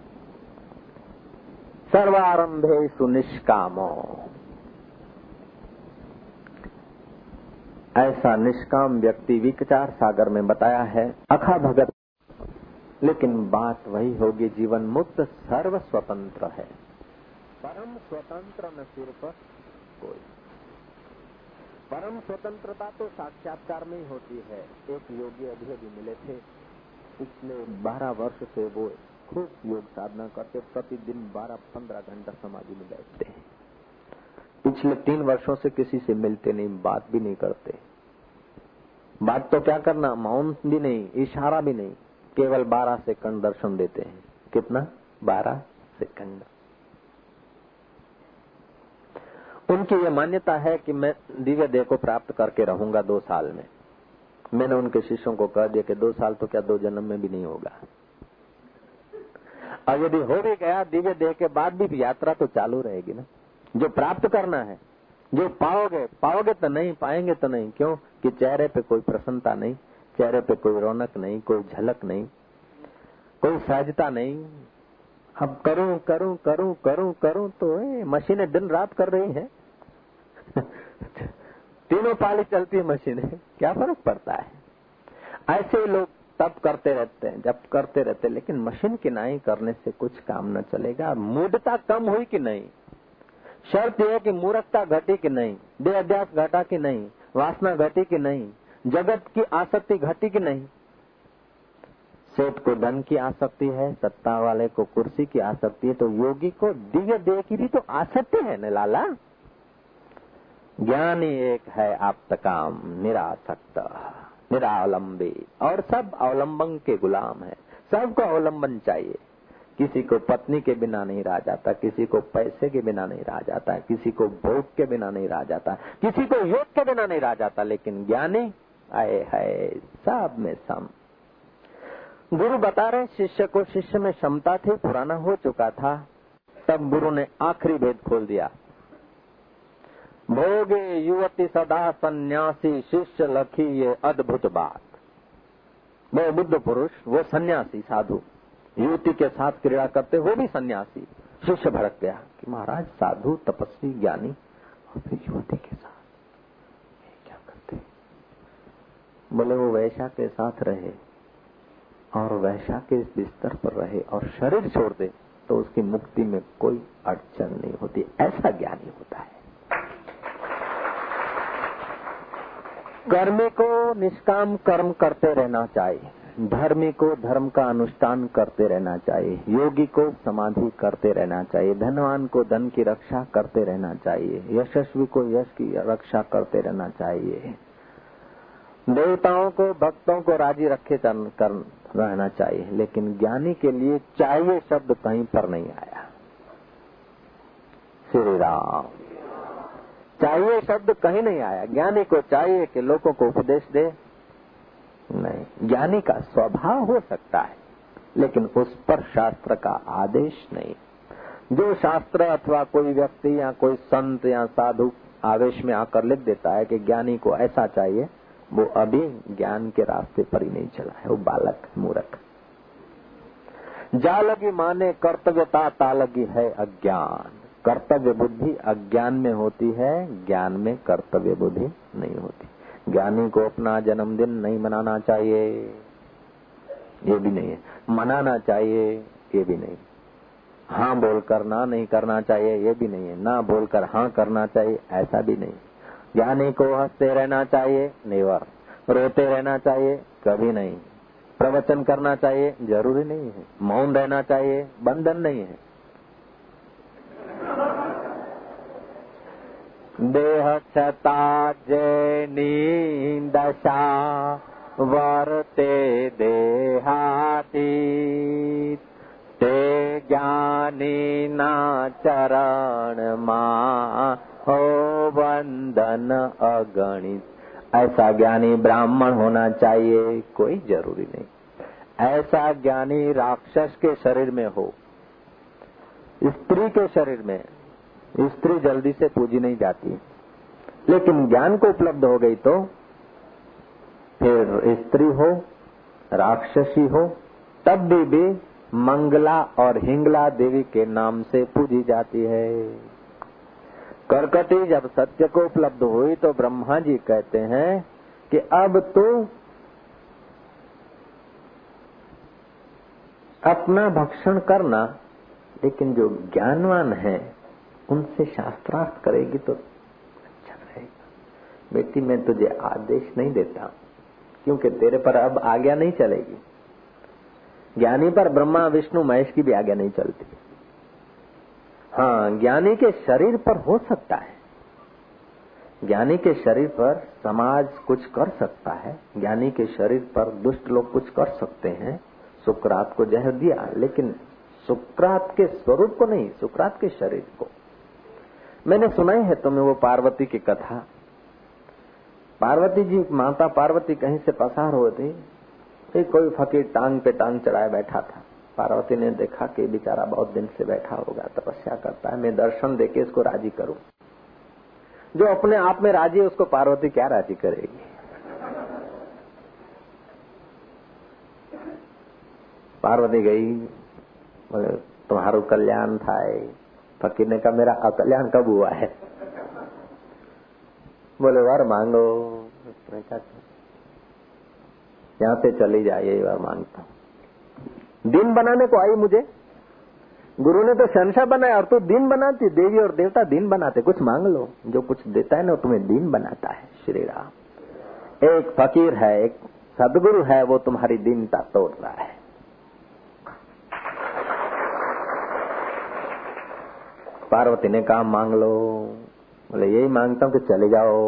सर्वारंभे सुनिष्कामो ऐसा निष्काम व्यक्ति विचार सागर में बताया है, अखा भगत। लेकिन बात वही होगी, जीवन मुक्त सर्व स्वतंत्र है। परम स्वतंत्र न सिर्फ़ कोई। परम स्वतंत्रता तो साक्षात्कार में ही होती है। एक योगी अभी अभी मिले थे, पिछले बारह वर्ष से वो खूब योग साधना करते प्रतिदिन बारह पंद्रह घंटा समाधि में बैठते हैं। पिछले तीन वर्षों से किसी से मिलते नहीं, बात भी नहीं करते। बात तो क्या करना, मौन भी नहीं, इशारा भी नहीं। केवल बारह सेकंड दर्शन देते हैं। कितना? बारह सेकंड। उनकी ये मान्यता है कि मैं दिव्य देह को प्राप्त करके रहूँगा दो साल में। मैंने उनके शिष्यों को कह दिया कि दो साल तो क्या दो जन्म में भी नहीं होगा। और यदि हो भी गया, दिव्य देह के बाद भी यात्रा तो चालू रहेगी ना। जो प्राप्त करना है, जो पाओगे पाओगे तो नहीं, पाएँगे तो नहीं। क्यों? कि चेहरे पे कोई प्रसन्नता नहीं, चेहरे पे कोई रौनक नहीं, कोई झलक नहीं, कोई सहजता नहीं। अब करूँ करूँ करूँ करूँ करूँ तो मशीनें दिन रात कर रही है। तीनों पाली चलती है मशीनें, क्या फ़र्क पड़ता है? ऐसे लोग तब करते रहते हैं, जब करते रहते हैं, लेकिन मशीन की नाई करने से कुछ काम न चलेगा। मूर्ता कम हुई कि नहीं? शर्त यह है कि मूर्खता घटी कि नहीं? दे अध्यास घटा कि नहीं? वासना घटी कि नहीं? जगत की आसक्ति घटी कि नहीं? सेठ को धन की आसक्ति है, सत्ता वाले को कुर्सी की आसक्ति है तो योगी को दिव्य देह की भी तो आसक्ति है न लाला? ज्ञानी एक है आप काम निरासक्त। निरावलंबी और सब अवलंबन के गुलाम है। सबको अवलंबन चाहिए। किसी को पत्नी के बिना नहीं रहा जाता, किसी को पैसे के बिना नहीं रहा जाता, किसी को भोग के बिना नहीं रहा जाता, किसी को योग के बिना नहीं रहा जाता, लेकिन ज्ञानी आए है सब में सम। गुरु बता रहे शिष्य को शिष्य में क्षमता थी, पुराना हो चुका था, तब गुरु ने आखिरी भेद खोल दिया। भोगे युवती सदा सन्यासी, शिष्य लखी ये अद्भुत बात। वो बुद्ध पुरुष, वो सन्यासी, साधु। युवती के साथ क्रीड़ा करते, वो भी सन्यासी। शिष्य भड़क गया कि महाराज, साधु, तपस्वी, ज्ञानी, और फिर युवती के साथ। क्या करते बोले, वो वैशा के साथ रहे और वैशा के बिस्तर पर रहे और शरीर छोड़ दे तो उसकी मुक्ति में कोई अड़चन नहीं होती। ऐसा ज्ञानी होता है। कर्मी को निष्काम कर्म करते रहना चाहिए। धर्मी को धर्म का अनुष्ठान करते रहना चाहिए। योगी को समाधि करते रहना चाहिए। धनवान को धन की रक्षा करते रहना चाहिए। यशस्वी को यश की रक्षा करते रहना चाहिए। देवताओं को, भक्तों को राज़ी रखे कर रहना चाहिए। लेकिन ज्ञानी के लिए चाहिए शब्द कहीं पर नहीं आया। श्री राम। चाहिए शब्द कहीं नहीं आया। ज्ञानी को चाहिए कि लोगों को उपदेश दे। नहीं, ज्ञानी का स्वभाव हो सकता है, लेकिन उस पर शास्त्र का आदेश नहीं। जो शास्त्र अथवा कोई व्यक्ति या कोई संत या साधु आवेश में आकर लिख देता है कि ज्ञानी को ऐसा चाहिए, वो अभी ज्ञान के रास्ते पर ही नहीं चला है, वो बालक, मूर्ख। जालगी माने कर्तव्यता, तालगी है अज्ञान। कर्तव्य बुद्धि अज्ञान में होती है, ज्ञान में कर्तव्य बुद्धि नहीं होती। ज्ञानी को अपना जन्मदिन नहीं मनाना चाहिए, ये भी नहीं है। मनाना चाहिए, ये भी नहीं। हाँ बोलकर ना नहीं करना चाहिए, ये भी नहीं है। ना बोलकर हाँ करना चाहिए, ऐसा भी नहीं। ज्ञानी को हँसते रहना चाहिए, नेवर। रोते रहना चाहिए, कभी नहीं। प्रवचन करना चाहिए, ज़रूरी नहीं है। मौन रहना चाहिए, बंधन नहीं है। देह छता जैनी दशा वर्ते देहाती। ते चरण माँ हो वंदन अगणित। ऐसा ज्ञानी ब्राह्मण होना चाहिए, कोई ज़रूरी नहीं। ऐसा ज्ञानी राक्षस के शरीर में हो, स्त्री के शरीर में स्त्री जल्दी से पूजी नहीं जाती। लेकिन ज्ञान को उपलब्ध हो गई तो फिर स्त्री हो राक्षसी हो तब भी, भी मंगला और हिंगला देवी के नाम से पूजी जाती है। करकटी जब सत्य को उपलब्ध हुई तो ब्रह्मा जी कहते हैं कि अब तो अपना भक्षण करना लेकिन जो ज्ञानवान है उनसे शास्त्रार्थ करेगी तो अच्छा रहेगा। बेटी, मैं तुझे आदेश नहीं देता, क्योंकि तेरे पर अब आज्ञा नहीं चलेगी। ज्ञानी पर ब्रह्मा, विष्णु, महेश की भी आज्ञा नहीं चलती। हाँ ज्ञानी के शरीर पर हो सकता है। ज्ञानी के शरीर पर समाज कुछ कर सकता है। ज्ञानी के शरीर पर दुष्ट लोग कुछ कर सकते हैं। सुकरात को जहर दिया, लेकिन सुकरात के स्वरूप को नहीं, सुकरात के शरीर को। मैंने सुनाई है तुम्हें वो पार्वती की कथा। पार्वती जी, माता पार्वती कहीं से पसार होती एक कोई फकीर टांग पे टांग चढ़ाए बैठा था। पार्वती ने देखा कि बेचारा बहुत दिन से बैठा होगा, तपस्या करता है, मैं दर्शन देके इसको राज़ी करूँ। जो अपने आप में राज़ी है, उसको पार्वती क्या राज़ी करेगी? पार्वती गई, बोले, तुम्हारो कल्याण था फकीर ने कहा, मेरा अकल्याण कब हुआ है? बोले वर मांगो। यहाँ से चली जाए वर माँगता दिन बनाने को आई मुझे? गुरु ने तो शनशा बनाया और तू तो दिन बनाती, देवी और देवता दिन बनाते। कुछ मांग लो, जो कुछ देता है ना तुम्हें दिन बनाता है, श्री राम। एक फकीर है, एक सदगुरु है, वो तुम्हारी दीनता तोड़ रहा है। पार्वती ने कहा मांग लो बोले यही मांगता हूँ कि चले जाओ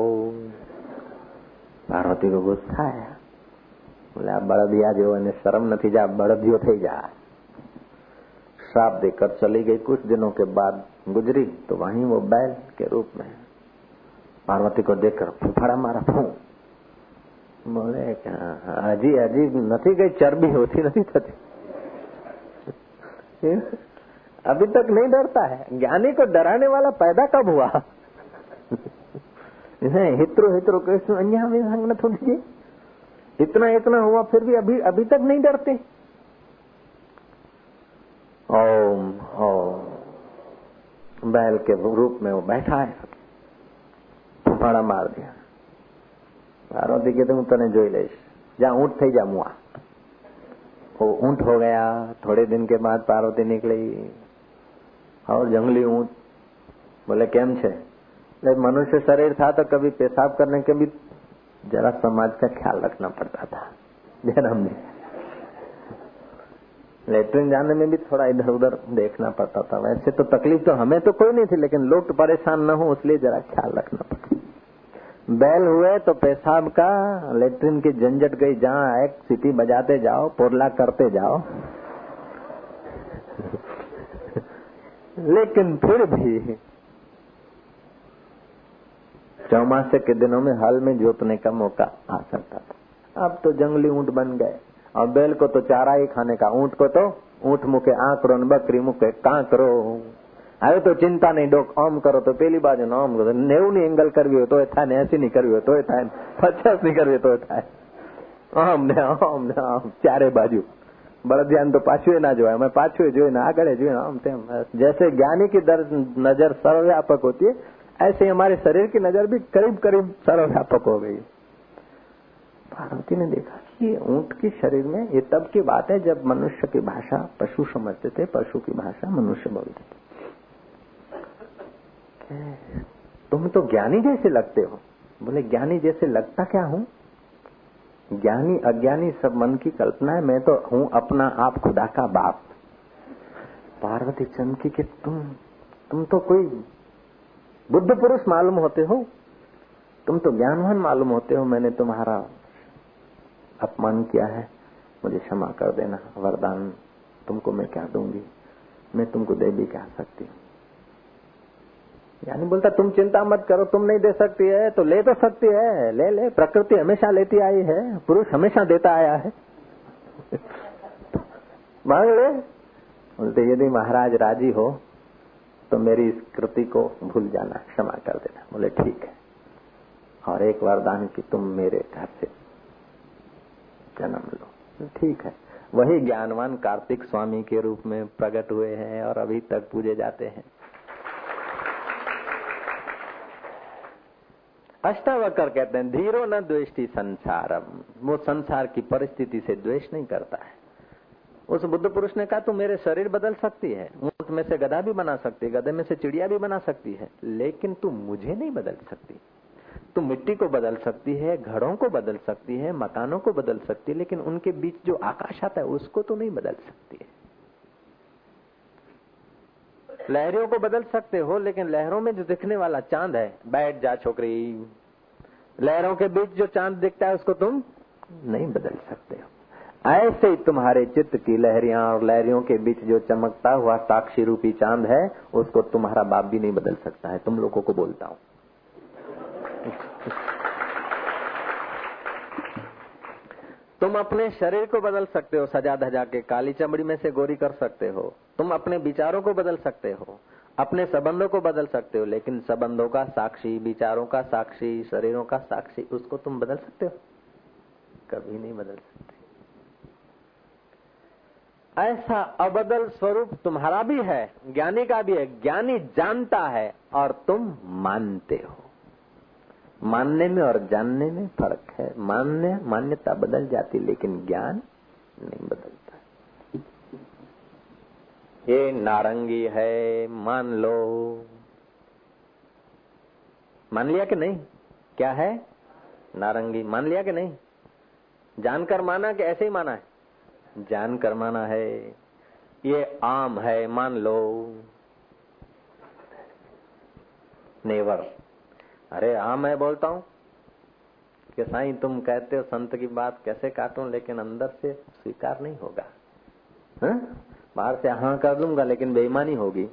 पार्वती को गुस्सा है बोले આ બળદિયા જેવો અને શરમ નથી जा બળદિયો થઈ जा श्राप देकर चली गई कुछ दिनों के बाद गुजरी तो वहीं वो बैल के रूप में पार्वती को देखकर फुफाड़ा मारा फू बोले हजी हजी નથી ગઈ ચરબી ઓછી નથી થતી अभी तक नहीं डरता है। ज्ञानी को डराने वाला पैदा कब हुआ? हित्रो हित्रो कृष्ण अन्या विसंग न थोड़ी इतना इतना हुआ, फिर भी अभी अभी तक नहीं डरते। ओम ओम। बैल के रूप में वो बैठा है। फुफाड़ा मार दिया। पार्वती के પાર્વતી કીધું હું जोई लेश લઈશ ऊँट थे, जा मुआ। वो ऊँट हो गया। थोड़े दिन के बाद पार्वती निकली। और जंगली ऊँट, बोले, केम छे? मनुष्य शरीर था तो कभी पेशाब करने के भी जरा समाज का ख्याल रखना पड़ता था। जन्म में लेटरिन जाने में भी थोड़ा इधर उधर देखना पड़ता था। वैसे तो तकलीफ़ तो हमें तो कोई नहीं थी, लेकिन लोग तो परेशान न हो इसलिए जरा ख्याल रखना पड़ता बैल हुए तो पेशाब का, लेटरिन की झंझट गई, जहाँ एक सीटी बजाते जाओ, पोरला करते जाओ। लेकिन फिर भी चौमासे के दिनों में हल में जोतने का मौका आ सकता था अब तो जंगली ऊंट बन गए और बैल को तो चारा ही खाने का ऊंट को तो ऊंट मुके आंकड़ो बकरी मुके કાંકરો હવે તો ચિંતા નહીં ડોક ઓમ કરો તો પેલી બાજુ ઓમ કરો નેવું ની એંગલ કરવી હોય તો થાય ને એસી ની કરવી હોય તો થાય પચાસ ની કરવી તો થાય આમ ને આમ ને આમ ચારે બાજુ तो ना जो है मैं पाछुए जो है ना आगड़े जो आम तेम जैसे ज्ञानी की दर नज़र सर्वव्यापक होती है ऐसे हमारे शरीर की नज़र भी करीब करीब सर्वव्यापक हो गई पार्वती ने देखा कि ऊँट के शरीर में ये तब की बात है जब मनुष्य की भाषा पशु समझते थे पशु की भाषा मनुष्य बोलते थे तुम तो ज्ञानी जैसे लगते हो बोले ज्ञानी जैसे लगता क्या हूँ ज्ञानी, अज्ञानी सब मन की कल्पना है, मैं तो हूँ अपना आप खुदा का बाप। पार्वती चमकी के तुम तुम तो कोई बुद्ध पुरुष मालूम होते हो? तुम तो ज्ञानवान मालूम होते हो, मैंने तुम्हारा अपमान किया है। मुझे क्षमा कर देना, वरदान तुमको मैं क्या दूँगी? मैं तुमको दे भी सकती हूँ। यानी बोलता, तुम चिंता मत करो, तुम नहीं दे सकती है तो ले तो सकती है, ले ले, प्रकृति हमेशा लेती आई है, पुरुष हमेशा देता आया है। मांग ले, बोलते, यदि महाराज राज़ी हो तो मेरी इस कृति को भूल जाना, क्षमा कर देना। बोले, ठीक है। और एक वरदान की तुम मेरे घर से जन्म लो। ठीक है। वही ज्ञानवान कार्तिक स्वामी के रूप में प्रकट हुए हैं और अभी तक पूजे जाते हैं। अष्टावकर कहते हैं, धीरो न द्वेष्टि संसारम। वो संसार की परिस्थिति से द्वेष नहीं करता है। उस बुद्ध पुरुष ने कहा, तू मेरे शरीर बदल सकती है, ऊँट में से गधा भी बना सकती है, गधे में से चिड़िया भी बना सकती है, लेकिन तू मुझे नहीं बदल सकती। तू मिट्टी को बदल सकती है, घरों को बदल सकती है, मकानों को बदल सकती है, लेकिन उनके बीच जो आकाश आता है, उसको तो नहीं बदल सकती है। लहरों को बदल सकते हो, लेकिन लहरों में जो दिखने वाला चाँद है, बैठ जा छोकरी। लहरों के बीच जो चाँद दिखता है, उसको तुम नहीं बदल सकते हो। ऐसे ही तुम्हारे चित्त की लहरियाँ और लहरियों के बीच जो चमकता हुआ साक्षी रूपी चाँद है, उसको तुम्हारा बाप भी नहीं बदल सकता है। तुम लोगों को बोलता हूँ। तुम अपने शरीर को बदल सकते हो, सजा धजा के, काली चमड़ी में से गोरी कर सकते हो। तुम अपने विचारों को बदल सकते हो, अपने संबंधों को बदल सकते हो, लेकिन संबंधों का साक्षी, विचारों का साक्षी, शरीरों का साक्षी, उसको तुम बदल सकते हो। कभी नहीं बदल सकते। ऐसा अबदल स्वरूप तुम्हारा भी है, ज्ञानी का भी है, ज्ञानी जानता है और तुम मानते हो। मानने में और जानने में फ़र्क है। मान्य मान्यता बदल जाती, लेकिन ज्ञान नहीं बदलता। ये नारंगी है, मान लो। मान लिया कि नहीं? क्या है? नारंगी। मान लिया कि नहीं? जानकर माना कि ऐसे ही माना है। जानकर माना है। ये आम है, मान लो। नेवर। अरे हाँ मैं बोलता हूँ कि साईं, तुम कहते हो संत की बात कैसे काटूं, लेकिन अंदर से स्वीकार नहीं होगा। हा? बाहर से हाँ कर लूँगा, लेकिन बेईमानी होगी।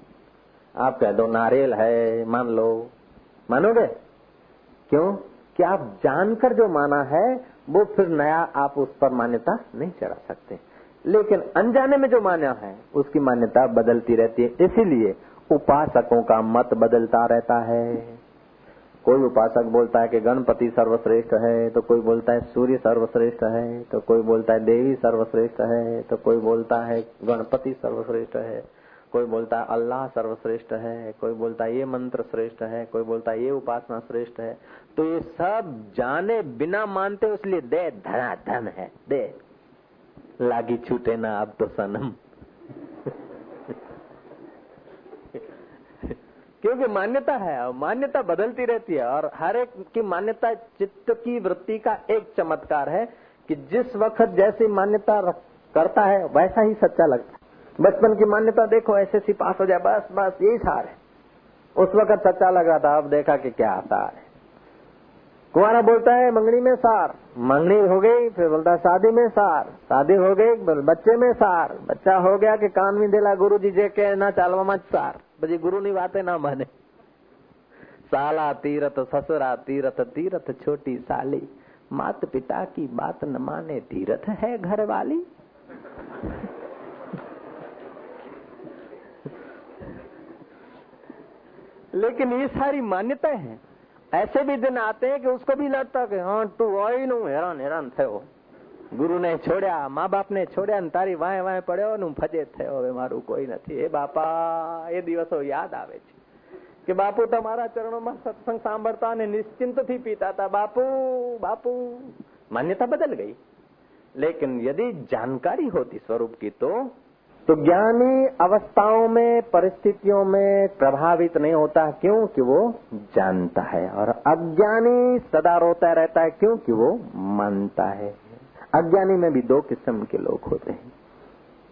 आप कह दो नारियल है, मान लो। मानोगे? क्यों? कि आप जानकर जो माना है, वो फिर नया आप उस पर मान्यता नहीं चढ़ा सकते। लेकिन अनजाने में जो मान्या है, उसकी मान्यता बदलती रहती है। इसीलिए उपासकों का मत बदलता रहता है। कोई उपासक बोलता है कि गणपति सर्वश्रेष्ठ है तो कोई बोलता है सूर्य सर्वश्रेष्ठ है तो कोई बोलता है देवी सर्वश्रेष्ठ है तो कोई बोलता है गणपति सर्वश्रेष्ठ है, कोई बोलता है अल्लाह सर्वश्रेष्ठ है, कोई बोलता है ये मंत्र श्रेष्ठ है, कोई बोलता है ये उपासना श्रेष्ठ है। तो ये सब जाने बिना मानते इसलिए दे धना धन है, दे। लागी छूटे ना अब तो सनम। क्योंकि मान्यता है मान्यता बदलती रहती है, और हर एक की मान्यता चित्त की वृत्ति का एक चमत्कार है कि जिस वक्त जैसी मान्यता करता है, वैसा ही सच्चा लगता है। बचपन की मान्यता देखो, ऐसे सी पास हो जाए, बस बस, यही सार है। उस वक्त सच्चा लग रहा था, अब देखा कि क्या सार है। कुमारा बोलता है, मंगनी में सार। मंगनी हो गई, फिर बोलता है, शादी में सार। शादी हो गई बच्चे में सार। बच्चा हो गया कि कान में देला गुरु जी जे के, ना चालवा मत सार। बजी गुरु नहीं बातें ना माने साला तीरथ ससुरा तीरथ तीरथ छोटी साली मात पिता की बात न माने तीरथ है घर वाली लेकिन ये सारी मान्यताएं हैं ऐसे भी दिन आते हैं कि उसको भी लगता कि हाँ तू आई નું હેરાન હેરાન થયો ગુરુને છોડ્યા મા બાપને છોડ્યા ને તારી વાય વાય પડ્યો ને હું ફજે થયો હવે મારું કોઈ નથી એ બાપા એ દિવસો યાદ આવે છે કે બાપુ તમારા ચરણોમાં સત્સંગ સાંભળતા અને નિશ્ચિંતથી પીતા હતા બાપુ બાપુ માન્યતા बदल गई लेकिन यदि जानकारी होती स्वरूप की तो तो ज्ञानी अवस्थाओं में परिस्थितियों में प्रभावित नहीं होता क्योंकि वो जानता है और अज्ञानी सदा रोता रहता है क्योंकि वो मानता है अज्ञानी में भी दो किस्म के लोग होते हैं।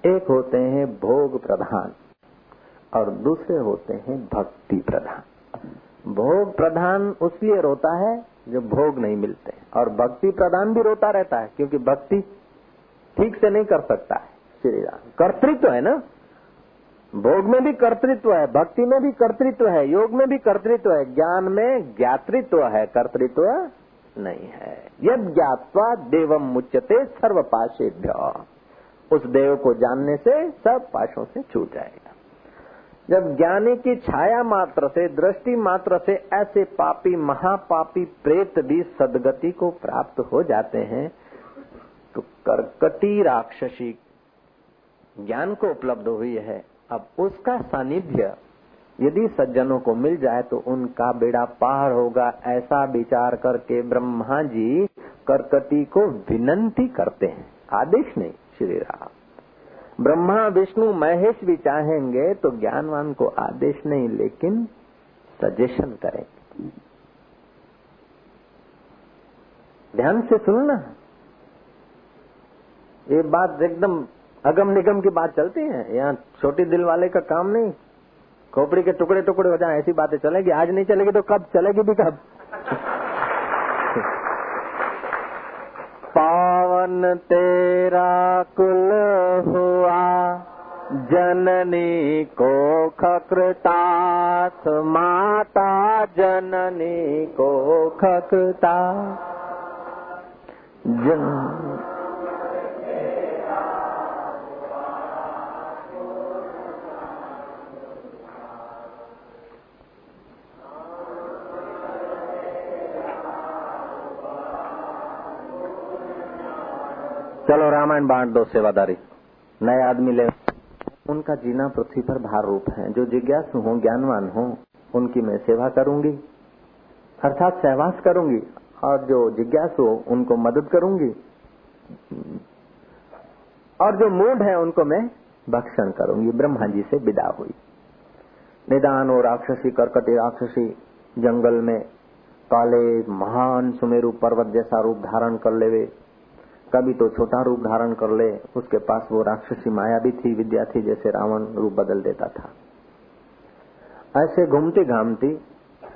एक होते हैं भोग प्रधान और दूसरे होते हैं भक्ति प्रधान। भोग प्रधान उसलिए रोता है जो भोग नहीं मिलते और भक्ति प्रधान भी रोता रहता है क्योंकि भक्ति ठीक से नहीं कर सकता है। श्री राम कर्तृत्व तो है ना? भोग में भी कर्तृत्व है, भक्ति में भी कर्तृत्व है, योग में भी कर्तृत्व है, ज्ञान में ज्ञातृत्व है, कर्तृत्व नहीं है। यद ज्ञातवा देवम मुच्यते सर्व पाशेभ्य उस देव को जानने से सब पाशों से छूट जाएगा। जब ज्ञानी की छाया मात्र से, दृष्टि मात्र से ऐसे पापी, महापापी प्रेत भी सदगति को प्राप्त हो जाते हैं तो कर्कटी राक्षसी ज्ञान को उपलब्ध हुई है। अब उसका सानिध्य यदि सज्जनों को मिल जाए तो उनका बेड़ा पार होगा। ऐसा विचार करके ब्रह्मा जी करकटी को विनंती करते हैं। आदेश नहीं, श्री राम। ब्रह्मा, विष्णु, महेश भी चाहेंगे तो ज्ञानवान को आदेश नहीं, लेकिन सजेशन करेंगे। ध्यान से सुनना ये बात एकदम अगम निगम की बात चलती है। यहाँ छोटी दिल वाले का काम नहीं। खोपड़ी के टुकड़े टुकड़े हो जाए, ऐसी बातें चलेगी। आज नहीं चलेगी तो कब? चलेगी भी कब? पावन तेरा कुल हुआ, जननी को खकृताथ माता जननी को खकृता जन चलो रामायण बांट दो, सेवादारी। नए आदमी ले। उनका जीना पृथ्वी पर भार रूप है। जो जिज्ञासु हो, ज्ञानवान हो, उनकी मैं सेवा करूँगी। अर्थात सहवास करूँगी। और जो जिज्ञासु हो, उनको मदद करूँगी। और जो मूड है, उनको मैं भक्षण करूँगी। ब्रह्मा जी से विदा हुई। निदान और राक्षसी, करकटी राक्षसी, जंगल में काले, महान सुमेरु पर्वत जैसा रूप धारण कर लेवे। कभी तो छोटा रूप धारण कर ले, उसके पास वो राक्षसी माया भी थी, विद्या थी, जैसे रावण रूप बदल देता था। ऐसे घूमती घामती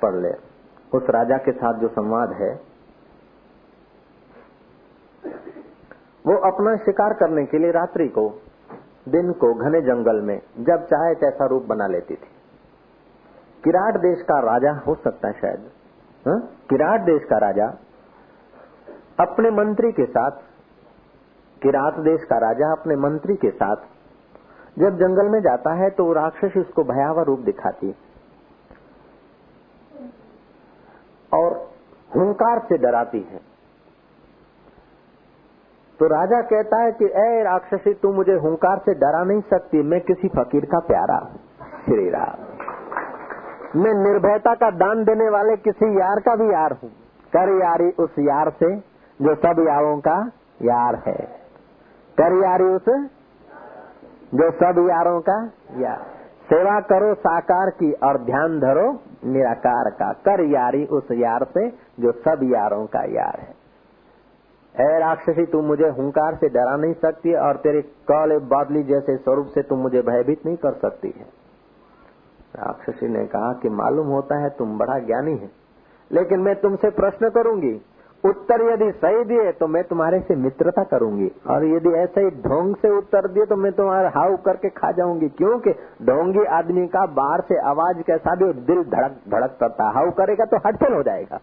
पढ़ ले। उस राजा के साथ जो संवाद है, वो अपना शिकार करने के लिए रात्रि को, दिन को घने जंगल में, जब चाहे तैसा रूप बना लेती थी। किराट देश का राजा हो सकता है शायद। हा? किराट देश का राजा अपने मंत्री के साथ किरात देश का राजा अपने मंत्री के साथ जब जंगल में जाता है तो राक्षस उसको भयावह रूप दिखाती और हुंकार से डराती है। तो राजा कहता है कि ए राक्षसी, तू मुझे हुंकार से डरा नहीं सकती, मैं किसी फकीर का प्यारा श्री राम। मैं निर्भयता का दान देने वाले किसी यार का भी यार हूँ। कर यारी उस यार से, जो सब यारों का यार है। कर यारी उस, जो सब यारों का यार सेवा करो, साकार की, और ध्यान धरो, निराकार का। कर यारी उस यार से, जो सब यारों का यार है। ए राक्षसी तुम मुझे हुंकार से डरा नहीं सकती, और तेरे काले बादली जैसे स्वरूप से तुम मुझे भयभीत नहीं कर सकती है। राक्षसी ने कहा कि मालूम होता है तुम बड़ा ज्ञानी है, लेकिन मैं तुमसे प्रश्न करूँगी उत्तर यदि सही दिए तो मैं तुम्हारे से मित्रता करूँगी। और यदि ऐसे ही ढोंग से उत्तर दिए तो मैं तुम्हारा हाउ करके खा जाऊँगी। क्योंकि ढोंगी आदमी का बाहर से आवाज़ कैसा भी दिल धड़क धड़क करता हाउ करेगा तो हटफेल हो जाएगा।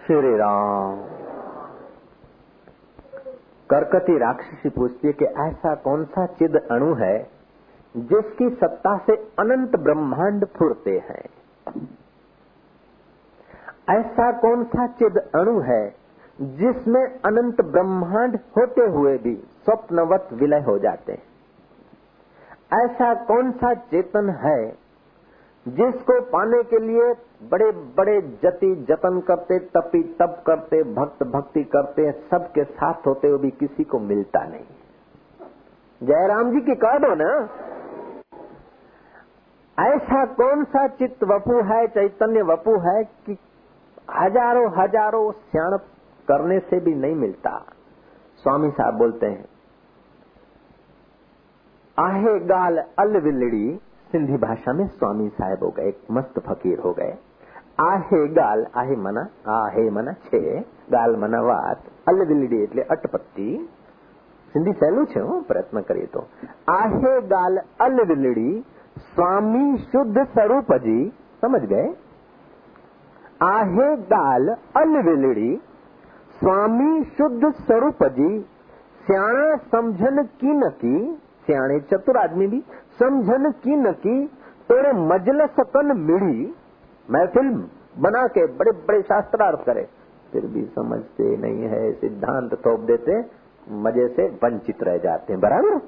श्री राम करकती राक्षसी पूछती है कि ऐसा कौन सा चिद अणु है, जिसकी सत्ता से अनंत ब्रह्मांड फुरते हैं? ऐसा कौन सा चिद अणु है जिसमें अनंत ब्रह्मांड होते हुए भी स्वप्नवत विलय हो जाते हैं? ऐसा कौन सा चेतन है जिसको पाने के लिए बड़े बड़े जति जतन करते, तपी तप करते, भक्त भक्ति करते, सबके साथ होते हुए भी किसी को मिलता नहीं? जयराम जी की कह दो ना। ऐसा कौन सा चित्त वपु है, चैतन्य वपु है कि हज़ारों हज़ारों स्यान करने से भी नहीं मिलता। स्वामी साहब बोलते हैं, आहे गाल अलविलड़ी सिंधी भाषा में स्वामी साहब हो गए, मस्त फकीर हो गए। आहे गाल, आहे मना आहे मना छे, गाल मना વાત અલવિલડી एट अटपत्ती सिंधी सहलू छे हूँ, प्रयत्न કરીએ तो। आहे विलड़ी स्वामी शुद्ध स्वरूप जी समझ गए? आहे दाल अलविलड़ी। स्वामी शुद्ध स्वरूप जी सियाण समझन की न की सियाणे चतुर आदमी भी, समझन की न की तेरे मजल सतन मिड़ी। महफिल बना के बड़े बड़े शास्त्रार्थ करे, फिर भी समझते नहीं है, सिद्धांत थोप देते, मज़े से वंचित रह जाते हैं, बराबर?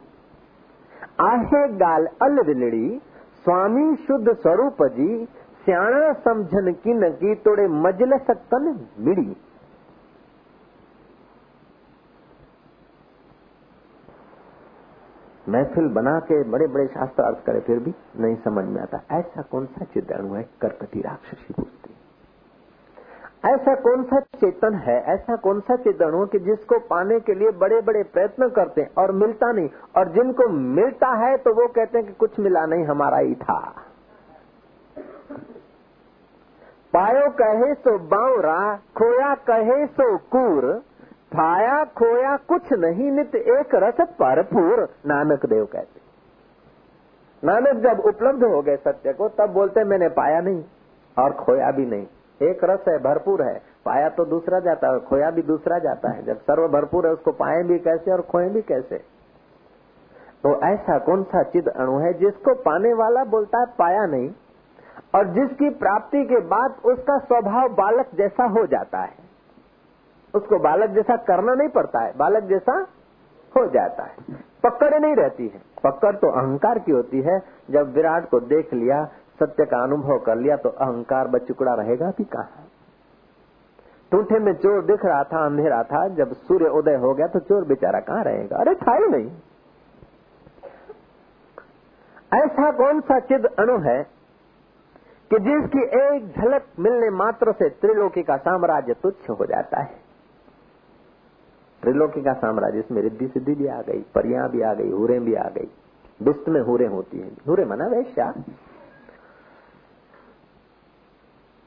आहे गाल अलविलड़ी, स्वामी शुद्ध स्वरूप जी सियाणा समझन की न की तोड़े मजलस कन मिड़ी महफिल बना के बड़े बड़े शास्त्र अर्थ करे फिर भी नहीं समझ में आता ऐसा कौन सा चिदणु है करकटी राक्षसी पूछती ऐसा कौन सा चेतन है ऐसा कौन सा चिदणु कि जिसको पाने के लिए बड़े बड़े प्रयत्न करते हैं और मिलता नहीं और जिनको मिलता है तो वो कहते हैं कि कुछ मिला नहीं हमारा ही था पायो कहे सो बावरा, खोया कहे सो कूर पाया खोया कुछ नहीं, नित एक रस भरपूर, नानक देव कहते। नानक जब उपलब्ध हो गए सत्य को, तब बोलते, मैंने पाया नहीं और खोया भी नहीं। एक रस है, भरपूर है। पाया तो दूसरा जाता है खोया भी दूसरा जाता है। जब सर्व भरपूर है, उसको पाए भी कैसे और खोए भी कैसे? तो ऐसा कौन सा चिद अणु है, जिसको पाने वाला बोलता है, पाया नहीं। और जिसकी प्राप्ति के बाद उसका स्वभाव बालक जैसा हो जाता है। उसको बालक जैसा करना नहीं पड़ता है, बालक जैसा हो जाता है। पकड़ नहीं रहती है। पकड़ तो अहंकार की होती है। जब विराट को देख लिया, सत्य का अनुभव कर लिया तो अहंकार बचुकड़ा रहेगा भी कहा? टूठे में चोर दिख रहा था, अंधेरा था। जब सूर्य उदय हो गया तो चोर बेचारा कहाँ रहेगा? अरे था ही नहीं। ऐसा कौन सा चिद अणु है कि जिसकी एक झलक मिलने मात्र से त्रिलोकी का साम्राज्य तुच्छ हो जाता है। त्रिलोकी का साम्राज्य इसमें रिद्धि सिद्धि भी आ गई, परियाँ भी आ गई, हुरे भी आ गई। दुष्ट में हुरे होती है। हुरे मना वैश्या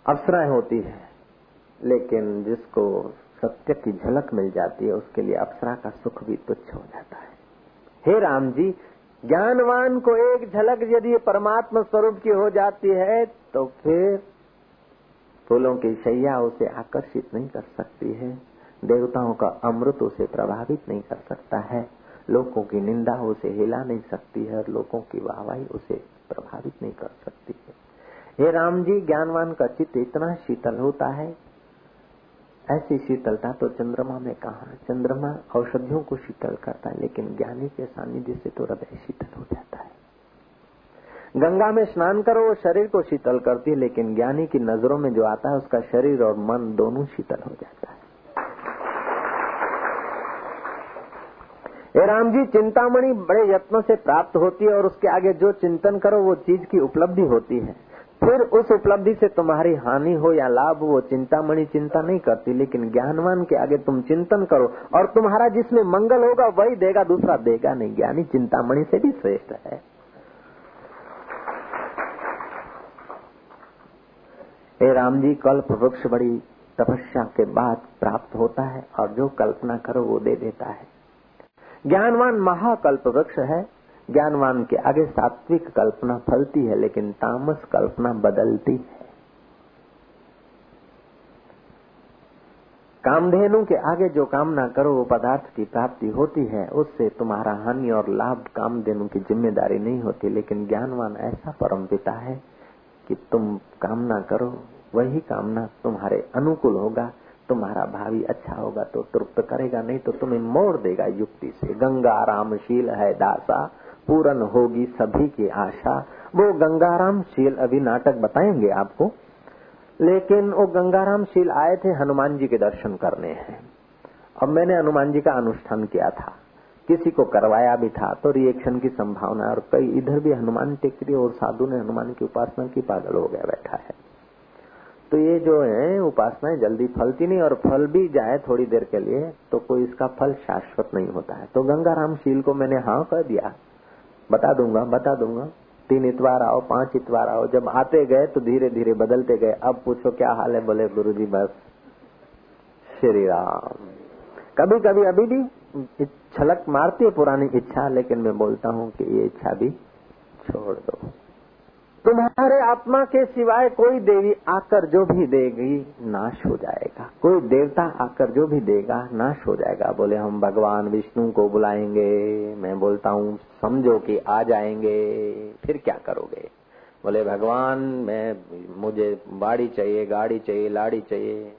अप्सराएँ होती है, लेकिन जिसको सत्य की झलक मिल जाती है, उसके लिए अप्सरा का सुख भी तुच्छ हो जाता है। हे राम जी, ज्ञानवान को एक झलक यदि परमात्मा स्वरूप की हो जाती है तो फिर फूलों की शैया उसे आकर्षित नहीं कर सकती है। देवताओं का अमृत उसे प्रभावित नहीं कर सकता है। लोगों की निंदा उसे हिला नहीं सकती है और लोगों की वाहवाही उसे प्रभावित नहीं कर सकती है। हे राम जी, ज्ञानवान का चित्त इतना शीतल होता है। ऐसी शीतलता तो चंद्रमा में कहा? चंद्रमा औषधियों को शीतल करता है, लेकिन ज्ञानी के सानिध्य से तो हृदय शीतल हो। गंगा में स्नान करो, वो शरीर को शीतल करती है, लेकिन ज्ञानी की नज़रों में जो आता है, उसका शरीर और मन दोनों शीतल हो जाता है। ये राम जी चिंतामणि बड़े यत्नों से प्राप्त होती है और उसके आगे जो चिंतन करो, वो चीज़ की उपलब्धि होती है। फिर उस उपलब्धि से तुम्हारी हानि हो या लाभ वो चिंतामणि चिंता नहीं करती, लेकिन ज्ञानवान के आगे तुम चिंतन करो और तुम्हारा जिसमें मंगल होगा, वही देगा, दूसरा देगा नहीं। ज्ञानी चिंतामणि से भी श्रेष्ठ है। हे राम जी कल्प वृक्ष बड़ी तपस्या के बाद प्राप्त होता है और जो कल्पना करो वो दे देता है। ज्ञानवान महाकल्प वृक्ष है। ज्ञानवान के आगे सात्विक कल्पना फलती है, लेकिन तामस कल्पना बदलती है। कामधेनु के आगे जो कामना करो, वो पदार्थ की प्राप्ति होती है। उससे तुम्हारा हानि और लाभ कामधेनु की ज़िम्मेदारी नहीं होती, लेकिन ज्ञानवान ऐसा परम पिता है कि तुम कामना करो, वही कामना तुम्हारे अनुकूल होगा, तुम्हारा भावी अच्छा होगा तो तृप्त करेगा, नहीं तो तुम्हें मोड़ देगा युक्ति से। गंगा रामशील है दासा, पूरन होगी सभी की आशा। वो गंगाराम शील अभी नाटक बताएँगे आपको। लेकिन वो गंगाराम शील आए थे हनुमान जी के दर्शन करने हैं। अब मैंने हनुमान जी का अनुष्ठान किया था। किसी को करवाया भी था तो रिएक्शन की संभावना और कई इधर भी हनुमान टेकरी और साधु ने हनुमान की उपासना की पागल हो गया बैठा है। तो ये जो है, उपासनाएँ जल्दी फलती नहीं और फल भी जाए थोड़ी देर के लिए तो कोई इसका फल शाश्वत नहीं होता है। तो गंगाराम शील को मैंने हाँ कर दिया, बता दूँगा बता दूँगा। तीन इतवार आओ, पाँच इतवार आओ, जब आते गए तो धीरे धीरे बदलते गए। अब पूछो क्या हाल है बोले गुरु जी बस श्री राम। कभी कभी अभी भी छलक मारती है पुरानी इच्छा, लेकिन मैं बोलता हूँ कि ये इच्छा भी छोड़ दो। तुम्हारे आत्मा के सिवाय कोई देवी आकर जो भी देगी, नाश हो जाएगा। कोई देवता आकर जो भी देगा, नाश हो जाएगा। बोले, हम भगवान विष्णु को बुलाएँगे। मैं बोलता हूँ, समझो कि आ जाएँगे। फिर क्या करोगे? बोले, भगवान, मैं, मुझे बाड़ी चाहिए, गाड़ी चाहिए, लाड़ी चाहिए।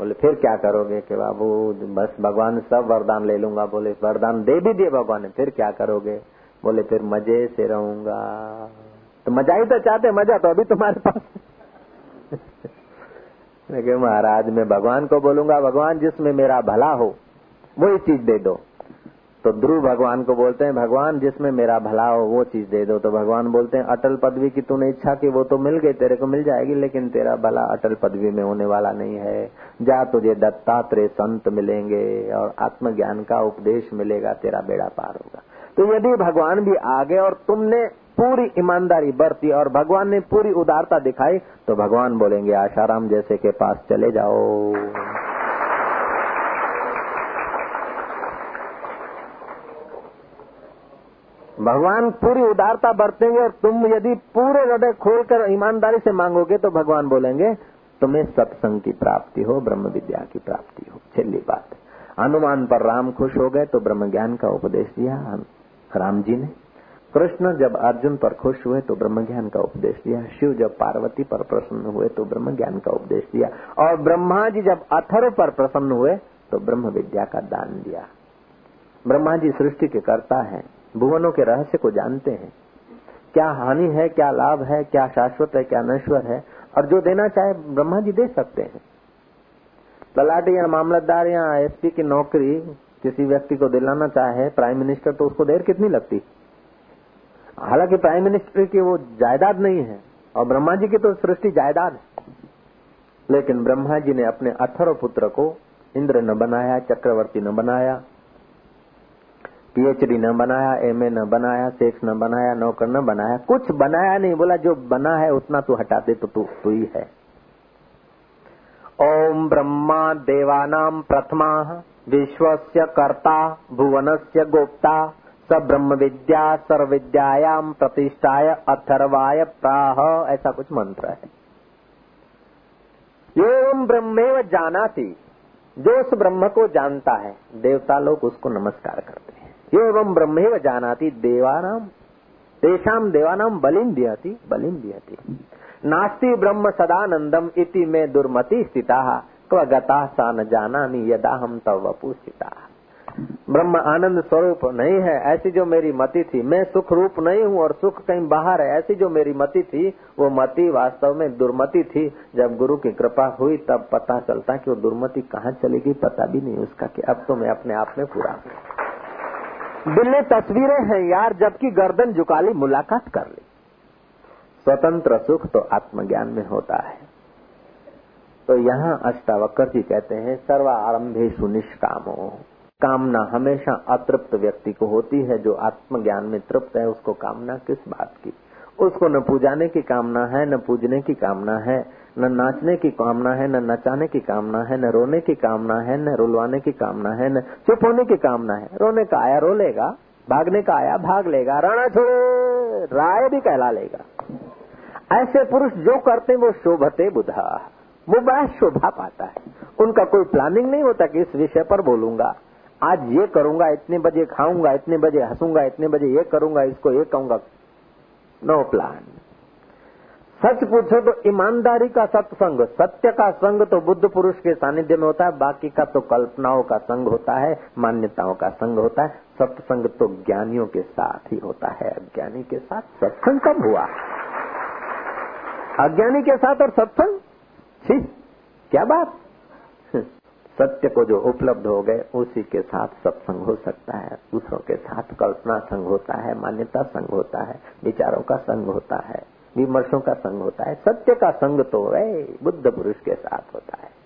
बोले, फिर क्या करोगे? कि बाबू, बस भगवान सब वरदान ले लूँगा। बोले, वरदान दे भी दिए भगवान ने, फिर क्या करोगे? बोले, फिर मज़े से रहूँगा। तो मज़ा ही तो चाहते मज़ा तो अभी तुम्हारे पास महाराज, मैं भगवान को बोलूँगा, भगवान जिसमें मेरा भला हो वही चीज़ दे दो। तो ध्रुव भगवान को बोलते हैं, भगवान, जिसमें मेरा भला हो, वो चीज़ दे दो। तो भगवान बोलते हैं, अटल पदवी की तूने इच्छा की, वो तो मिल गई, तेरे को मिल जाएगी, लेकिन तेरा भला अटल पदवी में होने वाला नहीं है। जा तुझे दत्तात्रेय संत मिलेंगे और आत्मज्ञान का उपदेश मिलेगा, तेरा बेड़ा पार होगा। तो यदि भगवान भी आ गए और तुमने पूरी ईमानदारी बरती और भगवान ने पूरी उदारता दिखाई तो भगवान बोलेंगे, आशाराम जैसे के पास चले जाओ। भगवान पूरी उदारता बरतेंगे और तुम यदि पूरे हृदय खोलकर ईमानदारी से मांगोगे तो भगवान बोलेंगे, तुम्हें सत्संग की प्राप्ति हो, ब्रह्म विद्या की प्राप्ति हो। छिल्ली बात हनुमान पर राम खुश हो गए तो ब्रह्म ज्ञान का उपदेश दिया राम जी ने। कृष्ण जब अर्जुन पर खुश हुए तो ब्रह्म ज्ञान का उपदेश दिया, शिव जब पार्वती पर प्रसन्न हुए तो ब्रह्म ज्ञान का उपदेश दिया, और ब्रह्मा जी जब अथर्व पर प्रसन्न हुए तो ब्रह्म विद्या का दान दिया। ब्रह्मा जी सृष्टि के करता है। भुवनों के रहस्य को जानते हैं। क्या हानि है, क्या लाभ है, क्या शाश्वत है, क्या नश्वर है, और जो देना चाहे ब्रह्मा जी दे सकते हैं। तलाटी या मामलतदार या एसपी की नौकरी, किसी व्यक्ति को दिलाना चाहे, प्राइम मिनिस्टर तो उसको देर कितनी लगती? हालाँकि प्राइम मिनिस्टर की वो जायदाद नहीं है, और ब्रह्मा जी की तो सृष्टि जायदाद है। लेकिन ब्रह्मा जी ने अपने अथर्व पुत्र को इंद्र न बनाया, चक्रवर्ती न बनाया पीएचडी न बनाया, एमए न बनाया, सेक्स न बनाया, नौकर न बनाया, कुछ बनाया नहीं, बोला जो बना है उतना तू हटा दे तो तू तू ही है। ओम ब्रह्मा देवानाम प्रथमा, विश्वस्य कर्ता, भुवनस्य गोप्ता, स ब्रह्म विद्या सर्वविद्यायाम प्रतिष्ठाय अथर्वाय प्राह, ऐसा कुछ मंत्र है। एवं ब्रह्मेव जाना जो उस ब्रह्म को जानता है, देवता लोग उसको नमस्कार करते हैं। एवं ब्रह्मेव जानाति देवानाम तेषाम देवानाम बलिम दियति बलिम दियति। नास्ति ब्रह्म सदानंदम इति में दुर्मति स्थिता क्व गता सा न जाना यदा हम तव वपु स्थिता। ब्रह्म आनंद स्वरूप नहीं है, ऐसी जो मेरी मति थी। मैं सुख रूप नहीं हूँ और सुख कहीं बाहर है। ऐसी जो मेरी मति थी, वो मति वास्तव में दुर्मति थी। जब गुरु की कृपा हुई, तब पता चलता कि वो दुर्मति कहाँ चलेगी पता भी नहीं उसका कि अब तो मैं अपने आप में पूरा दिल्ली तस्वीरें हैं यार, जबकि गर्दन झुकाली मुलाकात कर ली। स्वतंत्र सुख तो आत्मज्ञान में होता है। तो यहाँ अष्टावक्र जी कहते हैं सर्वा आरंभे सुनिष्कामो। कामना हमेशा अतृप्त व्यक्ति को होती है, जो आत्मज्ञान में तृप्त है, उसको कामना किस बात की? उसको न पूजाने की कामना है, न पूजने की कामना है न नाचने की कामना है, न नचाने की कामना है, न रोने की कामना है, न रुलवाने की कामना है, न चुप होने की कामना है। रोने का आया, रो लेगा, भागने का आया, भाग लेगा, राणा छोड़े राय भी कहला लेगा। ऐसे पुरुष जो करते वो शोभते बुधा। वो बड़ा शोभा पाता है। उनका कोई प्लानिंग नहीं होता कि इस विषय पर बोलूँगा। आज ये करूँगा, इतने बजे खाऊँगा, इतने बजे हंसूँगा, इतने बजे ये करूँगा, इसको ये कहूँगा। नो प्लान सच पूछो तो ईमानदारी का सत्संग, सत्य का संग तो बुद्ध पुरुष के सानिध्य में होता है, बाकी का तो कल्पनाओं का संग होता है, मान्यताओं का संग होता है, सत्संग तो ज्ञानियों के साथ ही होता है, अज्ञानी के साथ सत्संग कब हुआ? अज्ञानी के साथ और सत्संग? ठीक क्या बात? सत्य को जो उपलब्ध हो गए, उसी के साथ सत्संग हो सकता है, दूसरों के साथ कल्पना संग होता है, मान्यता संग होता है, विचारों का संग होता है। विमर्शों का संग होता है, सत्य का संग तो है, बुद्ध पुरुष के साथ होता है।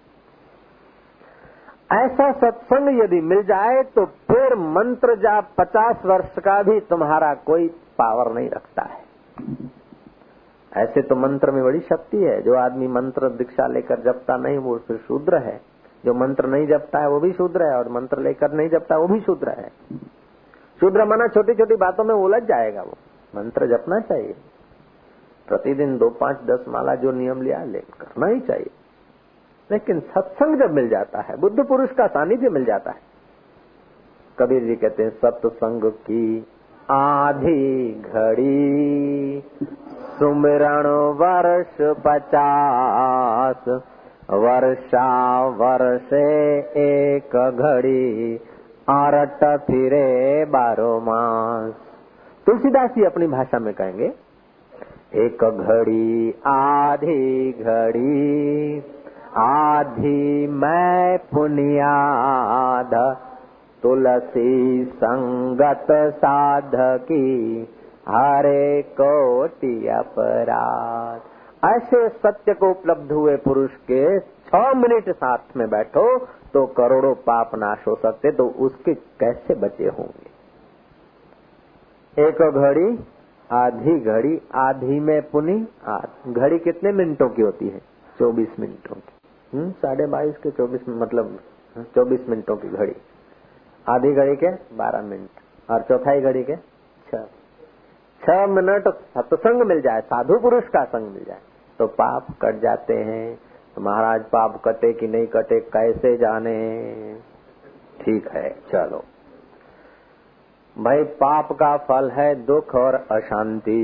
ऐसा सत्संग यदि मिल जाए तो फिर मंत्र जाप पचास वर्ष का भी तुम्हारा कोई पावर नहीं रखता है। ऐसे तो मंत्र में बड़ी शक्ति है, जो आदमी मंत्र दीक्षा लेकर जपता नहीं, वो फिर शूद्र है। जो मंत्र नहीं जपता है, वो भी शूद्र है, और मंत्र लेकर नहीं जपता, वो भी शूद्र है। शूद्र माना छोटी छोटी बातों में उलझ जाएगा वो। मंत्र जपना चाहिए। प्रतिदिन दो पाँच दस माला जो नियम लिया ले, करना ही चाहिए। लेकिन सत्संग जब मिल जाता है, बुद्ध पुरुष का सानिध्य मिल जाता है। कबीर जी कहते हैं, सत्संग की आधी घड़ी सुमिरण वर्ष पचास, वर्षा वर्षे एक घड़ी, आरट फिरे बारो मास। तुलसीदास जी अपनी भाषा में कहेंगे एक घड़ी, आधी घड़ी, आधी मैं पुनियाद, तुलसी संगत साधकी, हरे कोटि अपराध। ऐसे सत्य को उपलब्ध हुए पुरुष के छह मिनट साथ में बैठो तो करोड़ों पाप नाश हो सकते तो उसके कैसे बचे होंगे? एक घड़ी आधी घड़ी आधी में पुनी आध घड़ी कितने मिनटों की होती है? चौबीस मिनटों की। हम्म, साढ़े बाईस के चौबीस मतलब चौबीस मिनटों की घड़ी। आधी घड़ी के बारह मिनट। और चौथाई घड़ी के छह छह मिनट सत्संग मिल जाए साधु पुरुष का संग मिल जाए तो पाप कट जाते हैं। तो महाराज पाप कटे कि नहीं कटे कैसे जाने? ठीक है चलो। भाई, पाप का फल है दुख और अशांति।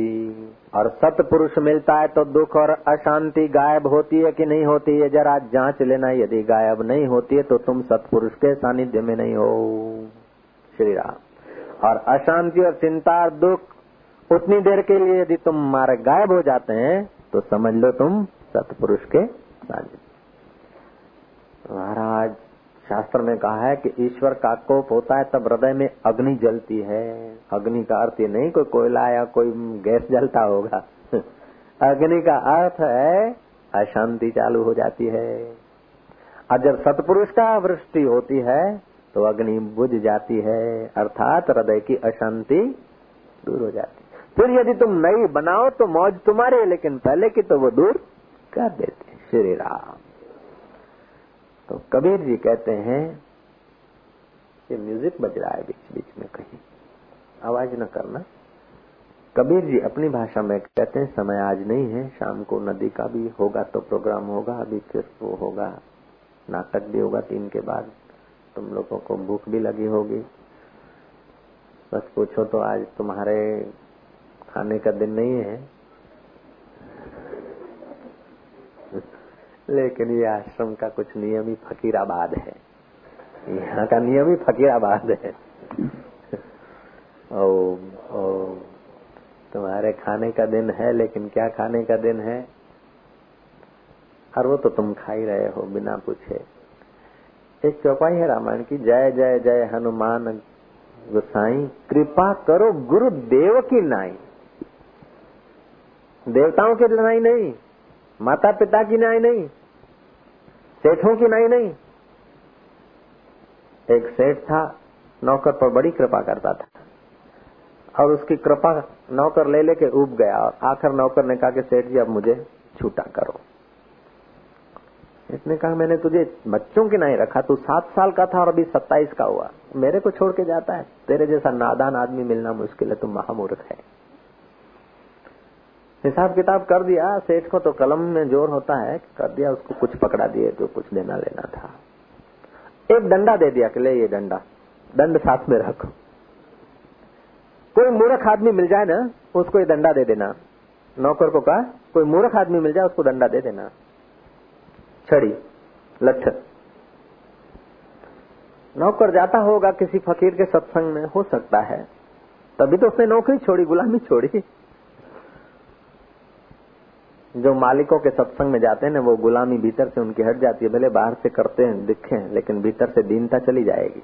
और सतपुरुष मिलता है तो दुख और अशांति गायब होती है कि नहीं होती? है जरा जाँच लेना, यदि गायब नहीं होती है तो तुम सतपुरुष के सानिध्य में नहीं हो। श्री राम और अशांति और चिंता और दुख उतनी देर के लिए यदि तुम मारे गायब हो जाते हैं तो समझ लो तुम सतपुरुष के सानिध्य महाराज शास्त्र में कहा है कि ईश्वर का कोप होता है, तब हृदय में अग्नि जलती है। अग्नि का अर्थ ये नहीं कोई कोयला या कोई गैस जलता होगा। अग्नि का अर्थ है, अशांति चालू हो जाती है। और जब सतपुरुष का वृष्टि होती है तो अग्नि बुझ जाती है, अर्थात हृदय की अशांति दूर हो जाती है। फिर यदि तुम नई बनाओ तो मौज तुम्हारे लेकिन पहले की तो वो दूर कर देते श्री राम। तो कबीर जी कहते हैं कि म्यूज़िक बज रहा है बीच बीच में कहीं। आवाज़ न करना। कबीर जी अपनी भाषा में कहते हैं, समय आज नहीं है, शाम को नदी का भी होगा तो प्रोग्राम होगा, अभी फिर वो होगा। नाटक भी होगा तीन के बाद, तुम लोगों को भूख भी लगी होगी। बस पूछो तो आज तुम्हारे खाने का दिन नहीं है। लेकिन ये आश्रम का कुछ नियम ही फकीराबाद है। यहाँ का नियम ही फकीराबाद है। ओ, ओ, तुम्हारे खाने का दिन है लेकिन क्या खाने का दिन है? और वो तो तुम खा ही रहे हो बिना पूछे। एक चौपाई है रामायण की जय जय जय हनुमान गुसाई कृपा करो गुरु देव की नाई। देवताओं की नाई नहीं माता पिता की नाई नहीं सेठों की नाई नहीं। एक सेठ था, नौकर पर बड़ी कृपा करता था। और उसकी कृपा नौकर ले लेके उब गया और आखिर नौकर ने कहा कि सेठ जी, अब मुझे छूटा करो। इसने कहा, मैंने तुझे बच्चों की नहीं रखा, तू सात साल का था और अभी सत्ताईस का हुआ। मेरे को छोड़ के जाता है। तेरे जैसा नादान आदमी मिलना मुश्किल है, तुम महामूर्ख है। हिसाब किताब कर दिया, सेठ को तो कलम में ज़ोर होता है कर दिया, उसको कुछ पकड़ा दिए जो कुछ देना लेना था। एक डंडा दे दिया कि ले ये डंडा दंड साथ में रख। कोई मूर्ख आदमी मिल जाए ना, उसको ये डंडा दे देना। नौकर को कहा, कोई मूर्ख आदमी मिल जाए, उसको डंडा दे देना। छड़ी, लठ। नौकर जाता होगा किसी फकीर के सत्संग में, हो सकता है। तभी तो उसने नौकरी छोड़ी, गुलामी छोड़ी। जो मालिकों के सत्संग में जाते हैं ना वो गुलामी भीतर से उनकी हट जाती है भले बाहर से करते हैं दिखे हैं लेकिन भीतर से दीनता चली जाएगी।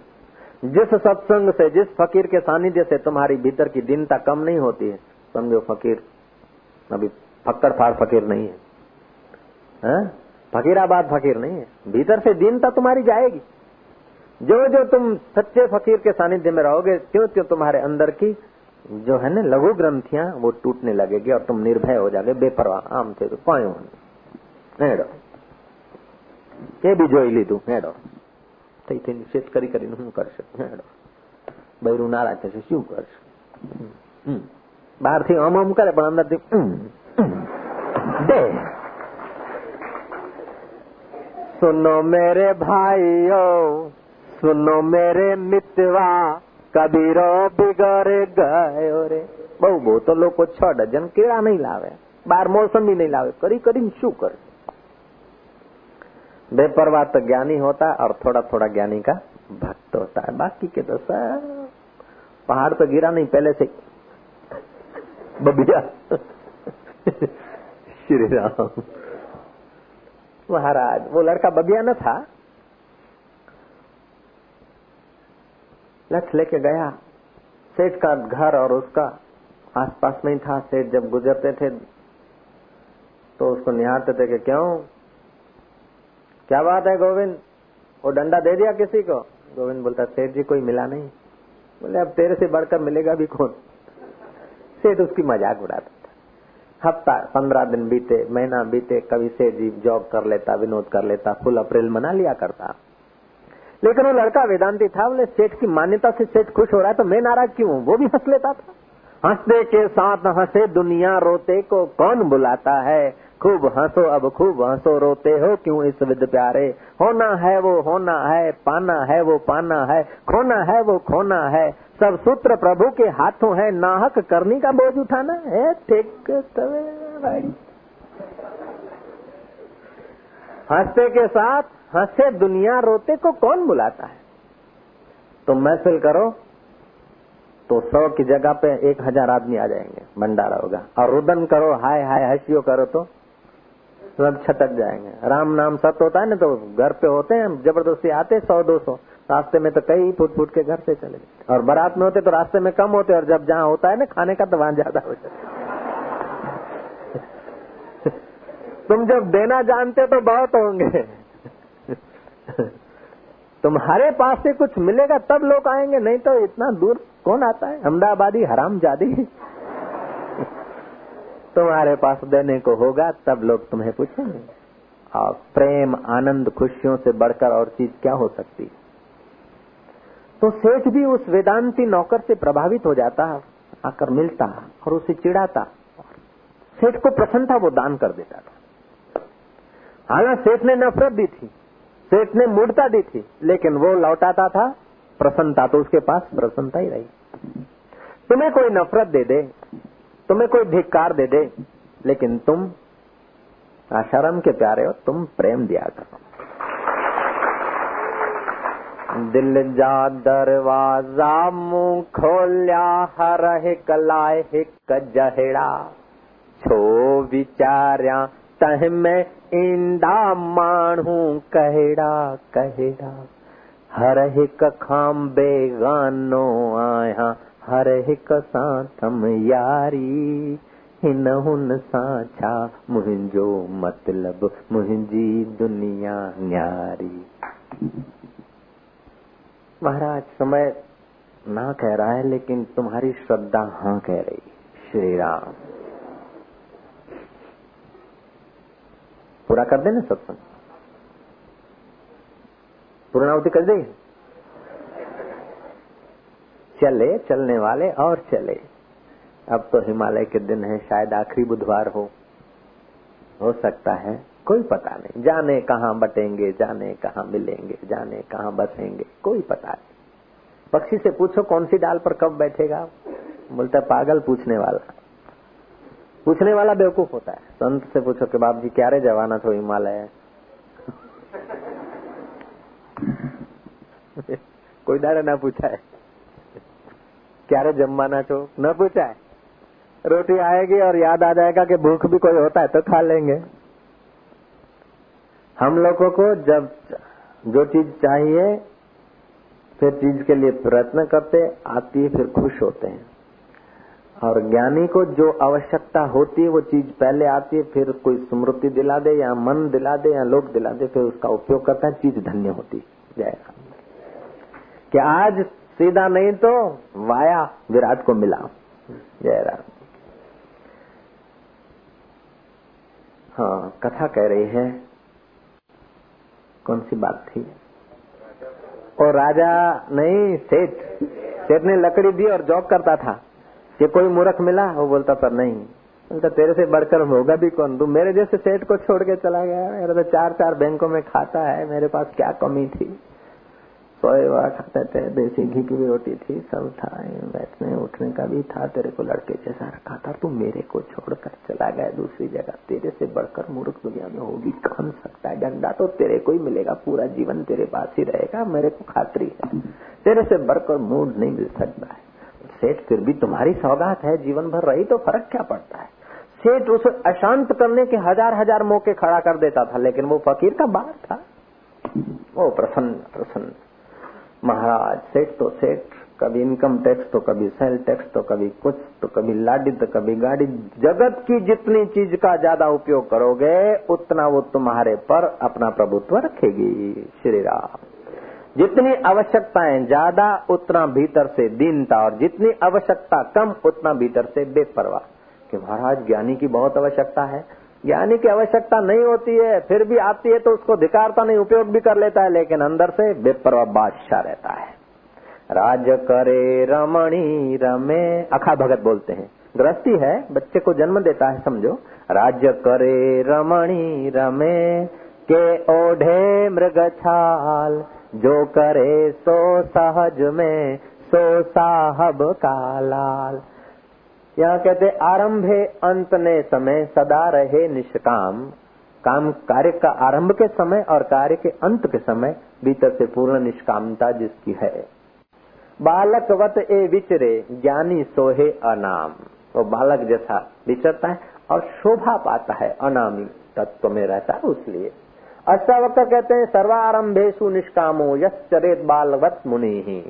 जिस सत्संग से जिस फकीर के सानिध्य से तुम्हारी भीतर की दीनता कम नहीं होती है समझो फकीर अभी फक्कर फाड़ फकीर नहीं है, है? फकीराबाद फकीर नहीं है। भीतर से दीनता तुम्हारी जाएगी। जो जो तुम सच्चे फकीर के सानिध्य में रहोगे क्यों क्यों तुम्हारे अंदर की जो है ना लघु ग्रंथियां वो टूटने लगेगी और तुम निर्भय हो जाओगे बेपरवाह आम थे तो पायो હેડો એ બી જોઈ લીધું હેડો થઈ થઈને શેત કરી કરીને શું કરશે હેડો બૈરું નારાજ થશે શું કરશે બહારથી અમ અમ કરે પણ અંદરથી દે सुनो मेरे भाइयों सुनो मेरे मित्रवा કબીરો બિગરે ગયો રે બહુ બહુ તો લોકો છ ડઝન કેળા નહીં લાવે બાર મોસમી नहीं लावे करी करी शू कर बेपरवाह तो ज्ञानी होता है और थोड़ा थोड़ा ज्ञानी का भक्त होता है बाकी के तो सब पहाड़ तो गिरा नहीं पहले से बबिया श्री राम महाराज वो लड़का बबिया न था लठ लेके गया। सेठ का घर और उसका आसपास में ही था। सेठ जब गुजरते थे तो उसको निहारते थे कि क्यों? क्या बात है गोविंद? वो डंडा दे दिया किसी को? गोविंद बोलता, सेठ जी, कोई मिला नहीं। बोले, अब तेरे से बढ़कर मिलेगा भी कौन? सेठ उसकी मज़ाक उड़ाता था। हफ़्ता, पंद्रह दिन बीते, महीना बीते, कभी सेठ जी जॉब कर लेता, विनोद कर लेता, फुल अप्रैल मना लिया करता। लेकिन वो लड़का वेदांती था, बोले, सेठ की मान्यता से सेठ खुश हो रहा है तो मैं नाराज़ क्यों हूँ? वो भी हंस लेता था। हँसते के साथ हंसे, दुनिया रोते को कौन बुलाता है? खूब हंसो, अब खूब हंसो, रोते हो क्यों इस विद प्यारे? होना है वो, होना है, पाना है वो, पाना है, खोना है वो, खोना है। सब सूत्र प्रभु के हाथों है, नाहक करनी का बोझ उठाना है, ठीक भाई हँसते के साथ हंसे, दुनिया रोते को कौन बुलाता है? तो महफिल करो तो सौ की जगह पे एक हज़ार आदमी आ जाएँगे, भंडारा होगा। और रुदन करो, हाय हाय, हसियो करो तो सब छटक जाएँगे। राम नाम सत्य होता है ना तो घर पे होते हैं, ज़बरदस्ती आते, सौ, दो सौ। रास्ते में तो कई फुट फुट के घर से चले जाते और बारात में होते तो रास्ते में कम होते, और जब जहाँ होता है ना, खाने का तो वहाँ ज़्यादा हो जाता तुम जब देना जानते तो बहुत होंगे। तुम्हारे पास से कुछ मिलेगा, तब लोग आएँगे, नहीं तो इतना दूर कौन आता है? अहमदाबादी हराम जादी तुम्हारे पास देने को होगा, तब लोग तुम्हें पूछेंगे। और प्रेम, आनंद, खुशियों से बढ़कर और चीज़ क्या हो सकती है? तो सेठ भी उस वेदांती नौकर से प्रभावित हो जाता, आकर मिलता और उसे चिढ़ाता। सेठ को प्रसन्नता वो दान कर देता था। हालाँकि सेठ ने नफरत दी थी। सेठ ने मूर्ता दी थी, लेकिन वो लौटाता था, प्रसन्नता तो उसके पास, प्रसन्नता ही रही। तुम्हें कोई नफरत दे दे, तुम्हें कोई धिक्कार दे दे, लेकिन तुम आशाराम के प्यारे हो, तुम प्रेम दिया करो। दिल जा दरवाज़ा मुँह खोलिया, हर हिक लाए हिक छो विचारिया तह में ईंदा माण्हू कहिड़ा कहिड़ा। हर हिक खां बेगानो आया, हर हिक सां थम यारी। हिन हुन सां मुंहिंजो मतलब मुंहिंजी दुनिया न्यारी। महाराज, समय ना कह रहा है, लेकिन तुम्हारी श्रद्धा हाँ कह रही श्री राम। पूरा कर देना सत्संग पूर्णावती कर देगी। चले, चलने वाले और चले। अब तो हिमालय के दिन है, शायद आखिरी बुधवार हो। हो सकता है, कोई पता नहीं। जाने कहाँ बटेंगे, जाने कहाँ मिलेंगे, जाने कहाँ बसेंगे, कोई पता नहीं। पक्षी से पूछो कौन सी डाल पर कब बैठेगा। बोलता पागल पूछने वाला। पूछने वाला बेवकूफ़ होता है। संत से पूछो कि बाप जी क्या रे जवाना थो हिमालय कोई डारे ना पूछा है क्यारे जमवाना छो न पूछा है रोटी आएगी और याद आ जाएगा कि भूख भी कोई होता है तो खा लेंगे। हम लोगों को जब जो चीज़ चाहिए, फिर चीज़ के लिए प्रयत्न करते, आती है, फिर खुश होते हैं। और ज्ञानी को जो आवश्यकता होती है, वो चीज़ पहले आती है, फिर कोई स्मृति दिला दे या मन दिला दे या लोग दिला दे, फिर उसका उपयोग करता है, चीज़ धन्य होती जय कि आज सीधा नहीं तो वाया विराट को मिला। जय राम हाँ कथा कह रही है। कौन सी बात थी? और राजा नहीं, सेठ। सेठ ने लकड़ी दी और जॉब करता था। कि कोई मूर्ख मिला? वो बोलता, पर नहीं। बोलता, तेरे से बढ़कर होगा भी कौन? तू मेरे जैसे सेठ को छोड़ के चला गया मेरा तो चार चार बैंकों में खाता है। मेरे पास क्या कमी थी? सोए हुआ खाते थे, देसी घी की भी रोटी थी, सब था। बैठने, उठने का भी था, तेरे को लड़के जैसा रखा था। तू मेरे को छोड़कर चला गया दूसरी जगह। तेरे से बढ़कर मूर्ख दुनिया में होगी कौन सकता है? डंडा तो तेरे को ही मिलेगा। पूरा जीवन तेरे पास ही रहेगा। मेरे को खातरी है। तेरे से बढ़कर मूड नहीं मिल सकता है। सेठ, फिर भी तुम्हारी सौगात है, जीवन भर रही तो फ़र्क क्या पड़ता है? सेठ उसे अशांत करने के हज़ार हज़ार मौके खड़ा कर देता था, लेकिन वो फकीर का बात था। वो प्रसन्न प्रसन्न। महाराज, सेठ तो सेठ, कभी इनकम टैक्स तो कभी सेल टैक्स तो कभी कुछ तो कभी लाडी तो कभी गाड़ी। जगत की जितनी चीज़ का ज़्यादा उपयोग करोगे, उतना वो तुम्हारे पर अपना प्रभुत्व रखेगी। श्री राम। जितनी आवश्यकताएँ ज़्यादा, उतना भीतर से दीनता, और जितनी आवश्यकता कम, उतना भीतर से बेपरवाह। कि महाराज, ज्ञानी की बहुत आवश्यकता है। ज्ञानी की आवश्यकता नहीं होती है, फिर भी आती है तो उसको धिकारता नहीं उपयोग भी कर लेता है, लेकिन अंदर से बेपरवाह बादशाह रहता है। राज करे रमणी, रमे, अखा भगत बोलते हैं। गृहस्थी है, बच्चे को जन्म देता है, समझो। राज्य करे रमणी, रमे, के ओढ़े मृग छाल जो करे सो सहज में, सो साहब का लाल। यहाँ कहते, आरंभे अंत ने समय, सदा रहे निष्काम। काम कार्य का आरंभ के समय और कार्य के अंत के समय भीतर से पूर्ण निष्कामता जिसकी है। बालकवत ए विचरे, ज्ञानी सोहे अनाम। वो तो बालक जैसा विचरता है और शोभा पाता है अनामी तत्व में रहता है उसलिए। अष्टावक्र कहते हैं सर्वारंभेशु निष्कामो यश चरेत बालवत मुनि। ही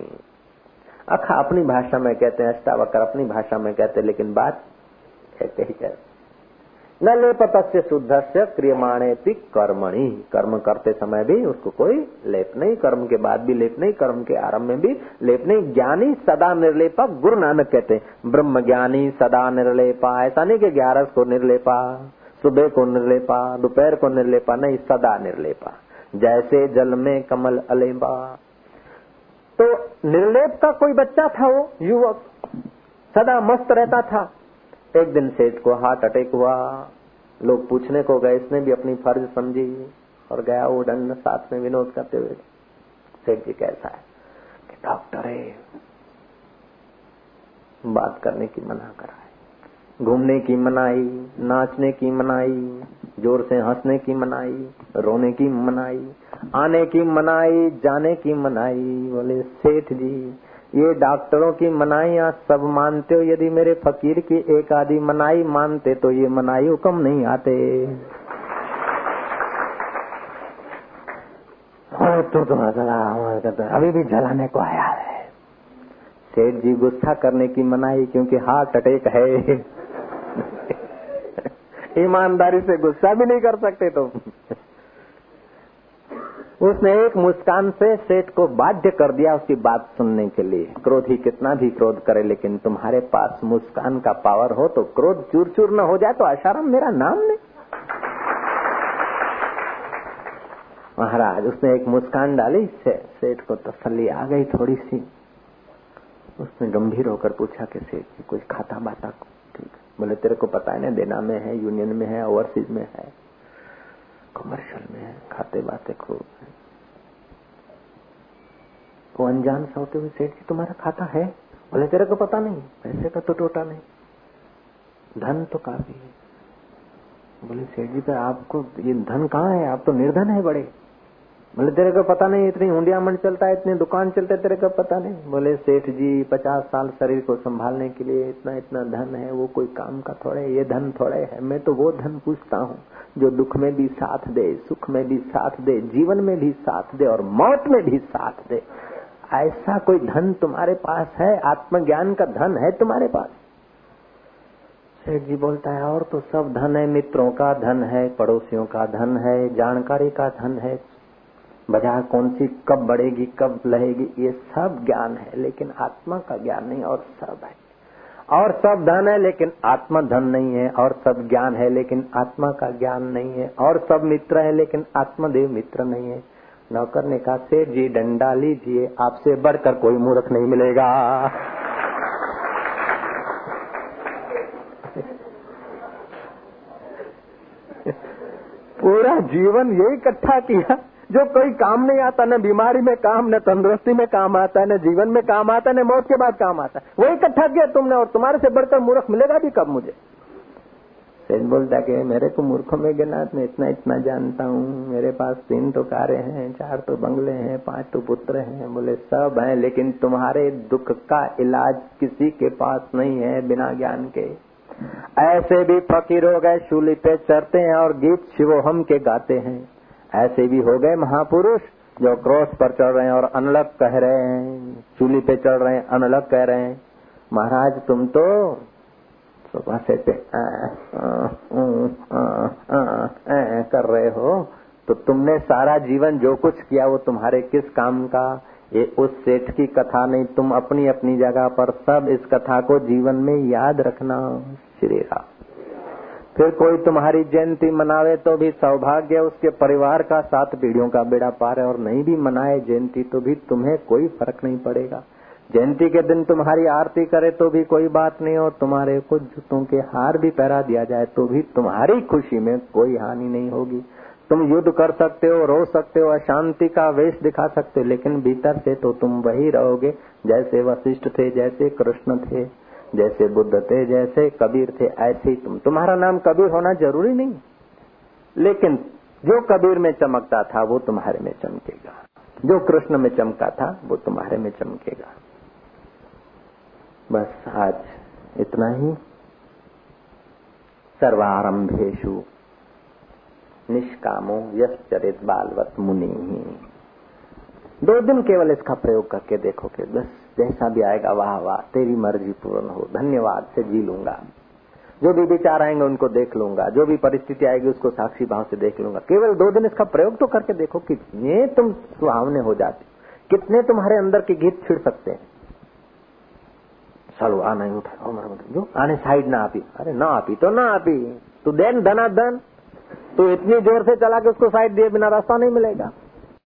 अखा, अपनी भाषा में कहते हैं, अष्टावक्र अपनी भाषा में कहते हैं, लेकिन बात कहते ही कहते न लेपत से शुद्ध से क्रियमाणे कर्मणि। कर्म करते समय भी उसको कोई लेप नहीं, कर्म के बाद भी लेप नहीं, कर्म के आरंभ में भी लेप नहीं। ज्ञानी सदा निर्लेपा, गुरु नानक कहते हैं ब्रह्म ज्ञानी सदा निर्लेपा, ऐसा नहीं कि ग्यारह को निर्लेपा। सुबह को निर्लेपा, दोपहर को निर्लेपा, नहीं, सदा निर्लेपा। जैसे जल में कमल अलेबा। तो निर्लेप का कोई बच्चा था वो, युवक। सदा मस्त रहता था। एक दिन सेठ को हार्ट अटैक हुआ। लोग पूछने को गए, इसने भी अपनी फ़र्ज़ समझी और गया वो दंड साथ में विनोद करते हुए। सेठ जी कैसा है कि, डॉक्टर है बात करने की मना करा घूमने की मनाई नाचने की मनाई ज़ोर से हंसने की मनाई रोने की मनाई आने की मनाई जाने की मनाई बोले सेठ जी ये डॉक्टरों की मनाइया सब मानते हो यदि मेरे फकीर की एक आधी मनाई मानते तो ये मनाई हुक्म नहीं आते। तो तो अभी भी जलाने को आया है। सेठ जी गुस्सा करने की मनाई क्योंकि हार्ट अटैक है। ईमानदारी से गुस्सा भी नहीं कर सकते तुम। तो। उसने एक मुस्कान से सेठ को बाध्य कर दिया उसकी बात सुनने के लिए। क्रोधी कितना भी क्रोध करे, लेकिन तुम्हारे पास मुस्कान का पावर हो तो क्रोध चूर चूर न हो जाए तो आशाराम मेरा नाम नहीं महाराज, उसने एक मुस्कान डाली, से सेठ को तसल्ली आ गई थोड़ी सी। उसने गंभीर होकर पूछा कि सेठ जी कुछ खाता बाता ठीक बोले, तेरे को पता है ना, देना में है, यूनियन में है, ओवरसीज में है कमर्शियल में है, खाते बाते खूब है। वो अनजान सा होते हुए सेठ जी, तुम्हारा खाता है? बोले, तेरे को पता नहीं, पैसे का तो टोटा नहीं, धन तो काफ़ी है। बोले, सेठ जी पर आपको ये धन कहाँ है? आप तो निर्धन है बड़े। बोले, तेरे को पता नहीं, इतनी हुडिया मंड चलता है, इतनी दुकान चलते तेरे को पता नहीं। बोले, सेठ जी, पचास साल शरीर को संभालने के लिए इतना इतना धन है, वो कोई काम का थोड़े, ये धन थोड़े है, मैं तो वो धन पूछता हूँ, जो दुख में भी साथ दे, सुख में भी साथ दे, जीवन में भी साथ दे और मौत में भी साथ दे। ऐसा कोई धन तुम्हारे पास है? आत्मज्ञान का धन है तुम्हारे पास? सेठ जी बोलता है, और तो सब धन है, मित्रों का धन है, पड़ोसियों का धन है, जानकारी का धन है बाज़ार कौन सी, कब बढ़ेगी, कब लहेगी, ये सब ज्ञान है, लेकिन आत्मा का ज्ञान नहीं, और सब है। और सब धन है, लेकिन आत्मा धन नहीं है, और सब ज्ञान है, लेकिन आत्मा का ज्ञान नहीं है, और सब मित्र है, लेकिन आत्मदेव मित्र नहीं है। नौकर ने कहा, सेठ जी, डंडा लीजिए, आपसे बढ़कर कोई मूर्ख नहीं मिलेगा। पूरा जीवन यही इकट्ठा किया। जो कोई काम नहीं आता, न बीमारी में काम, न तंदुरुस्ती में काम आता है न जीवन में काम आता है न मौत के बाद काम आता। है वो इकट्ठा किया तुमने और तुम्हारे से बढ़कर मूर्ख मिलेगा भी कब मुझे? सेठ बोलता कि मेरे को मूर्खों में गिना, मैं इतना इतना जानता हूँ। मेरे पास तीन तो कारे हैं, चार तो बंगले हैं, पाँच तो पुत्र हैं। बोले, सब हैं, लेकिन तुम्हारे दुख का इलाज किसी के पास नहीं है बिना ज्ञान के। ऐसे भी फकीर हो गए, शूली पे चढ़ते हैं और गीत शिवोहम के गाते हैं। ऐसे भी हो गए महापुरुष जो क्रॉस पर चढ़ रहे हैं और अनलग कह रहे हैं चूली पे चढ़ रहे हैं अनलग कह रहे हैं। महाराज, तुम तो सुबह से पे कर रहे हो। तो तुमने सारा जीवन जो कुछ किया, वो तुम्हारे किस काम का? ये उस सेठ की कथा नहीं, तुम अपनी अपनी जगह पर सब इस कथा को जीवन में याद रखना। श्री राम। फिर कोई तुम्हारी जयंती मनावे तो भी सौभाग्य उसके परिवार का सात पीढ़ियों का बेड़ा पार है, और नहीं भी मनाए जयंती तो भी तुम्हें कोई फ़र्क नहीं पड़ेगा। जयंती के दिन तुम्हारी आरती करे तो भी कोई बात नहीं, और तुम्हारे कुछ जूतों के हार भी पहरा दिया जाए तो भी तुम्हारी खुशी में कोई हानि नहीं होगी। तुम युद्ध कर सकते हो, रो सकते हो, अशांति का वेश दिखा सकते हो, लेकिन भीतर से तो तुम वही रहोगे, जैसे वशिष्ठ थे, जैसे कृष्ण थे। जैसे बुद्ध थे, जैसे कबीर थे, ऐसे ही तुम। तुम्हारा नाम कबीर होना ज़रूरी नहीं लेकिन जो कबीर में चमकता था, वो तुम्हारे में चमकेगा। जो कृष्ण में चमका था, वो तुम्हारे में चमकेगा। बस आज इतना ही। सर्वारंभेशु निष्कामो यश चरित बालवत मुनि। दो दिन केवल इसका प्रयोग करके देखोगे। बस जैसा भी आएगा, वाह वाह, तेरी मर्ज़ी पूर्ण हो। धन्यवाद, से जी लूँगा। जो भी विचार आएँगे, उनको देख लूँगा। जो भी परिस्थिति आएगी, उसको साक्षी भाव से देख लूँगा। केवल दो दिन इसका प्रयोग तो करके देखो, कितने तुम सुहावने हो जाते कितने तुम्हारे अंदर के गीत छिड़ सकते हैं। चलो आना ही उठा। जो, आने साइड ना आपी। अरे, ना आपी तो ना आपी। तू देन धना धन तो इतनी ज़ोर से चला के उसको साइड दिए बिना रास्ता नहीं मिलेगा।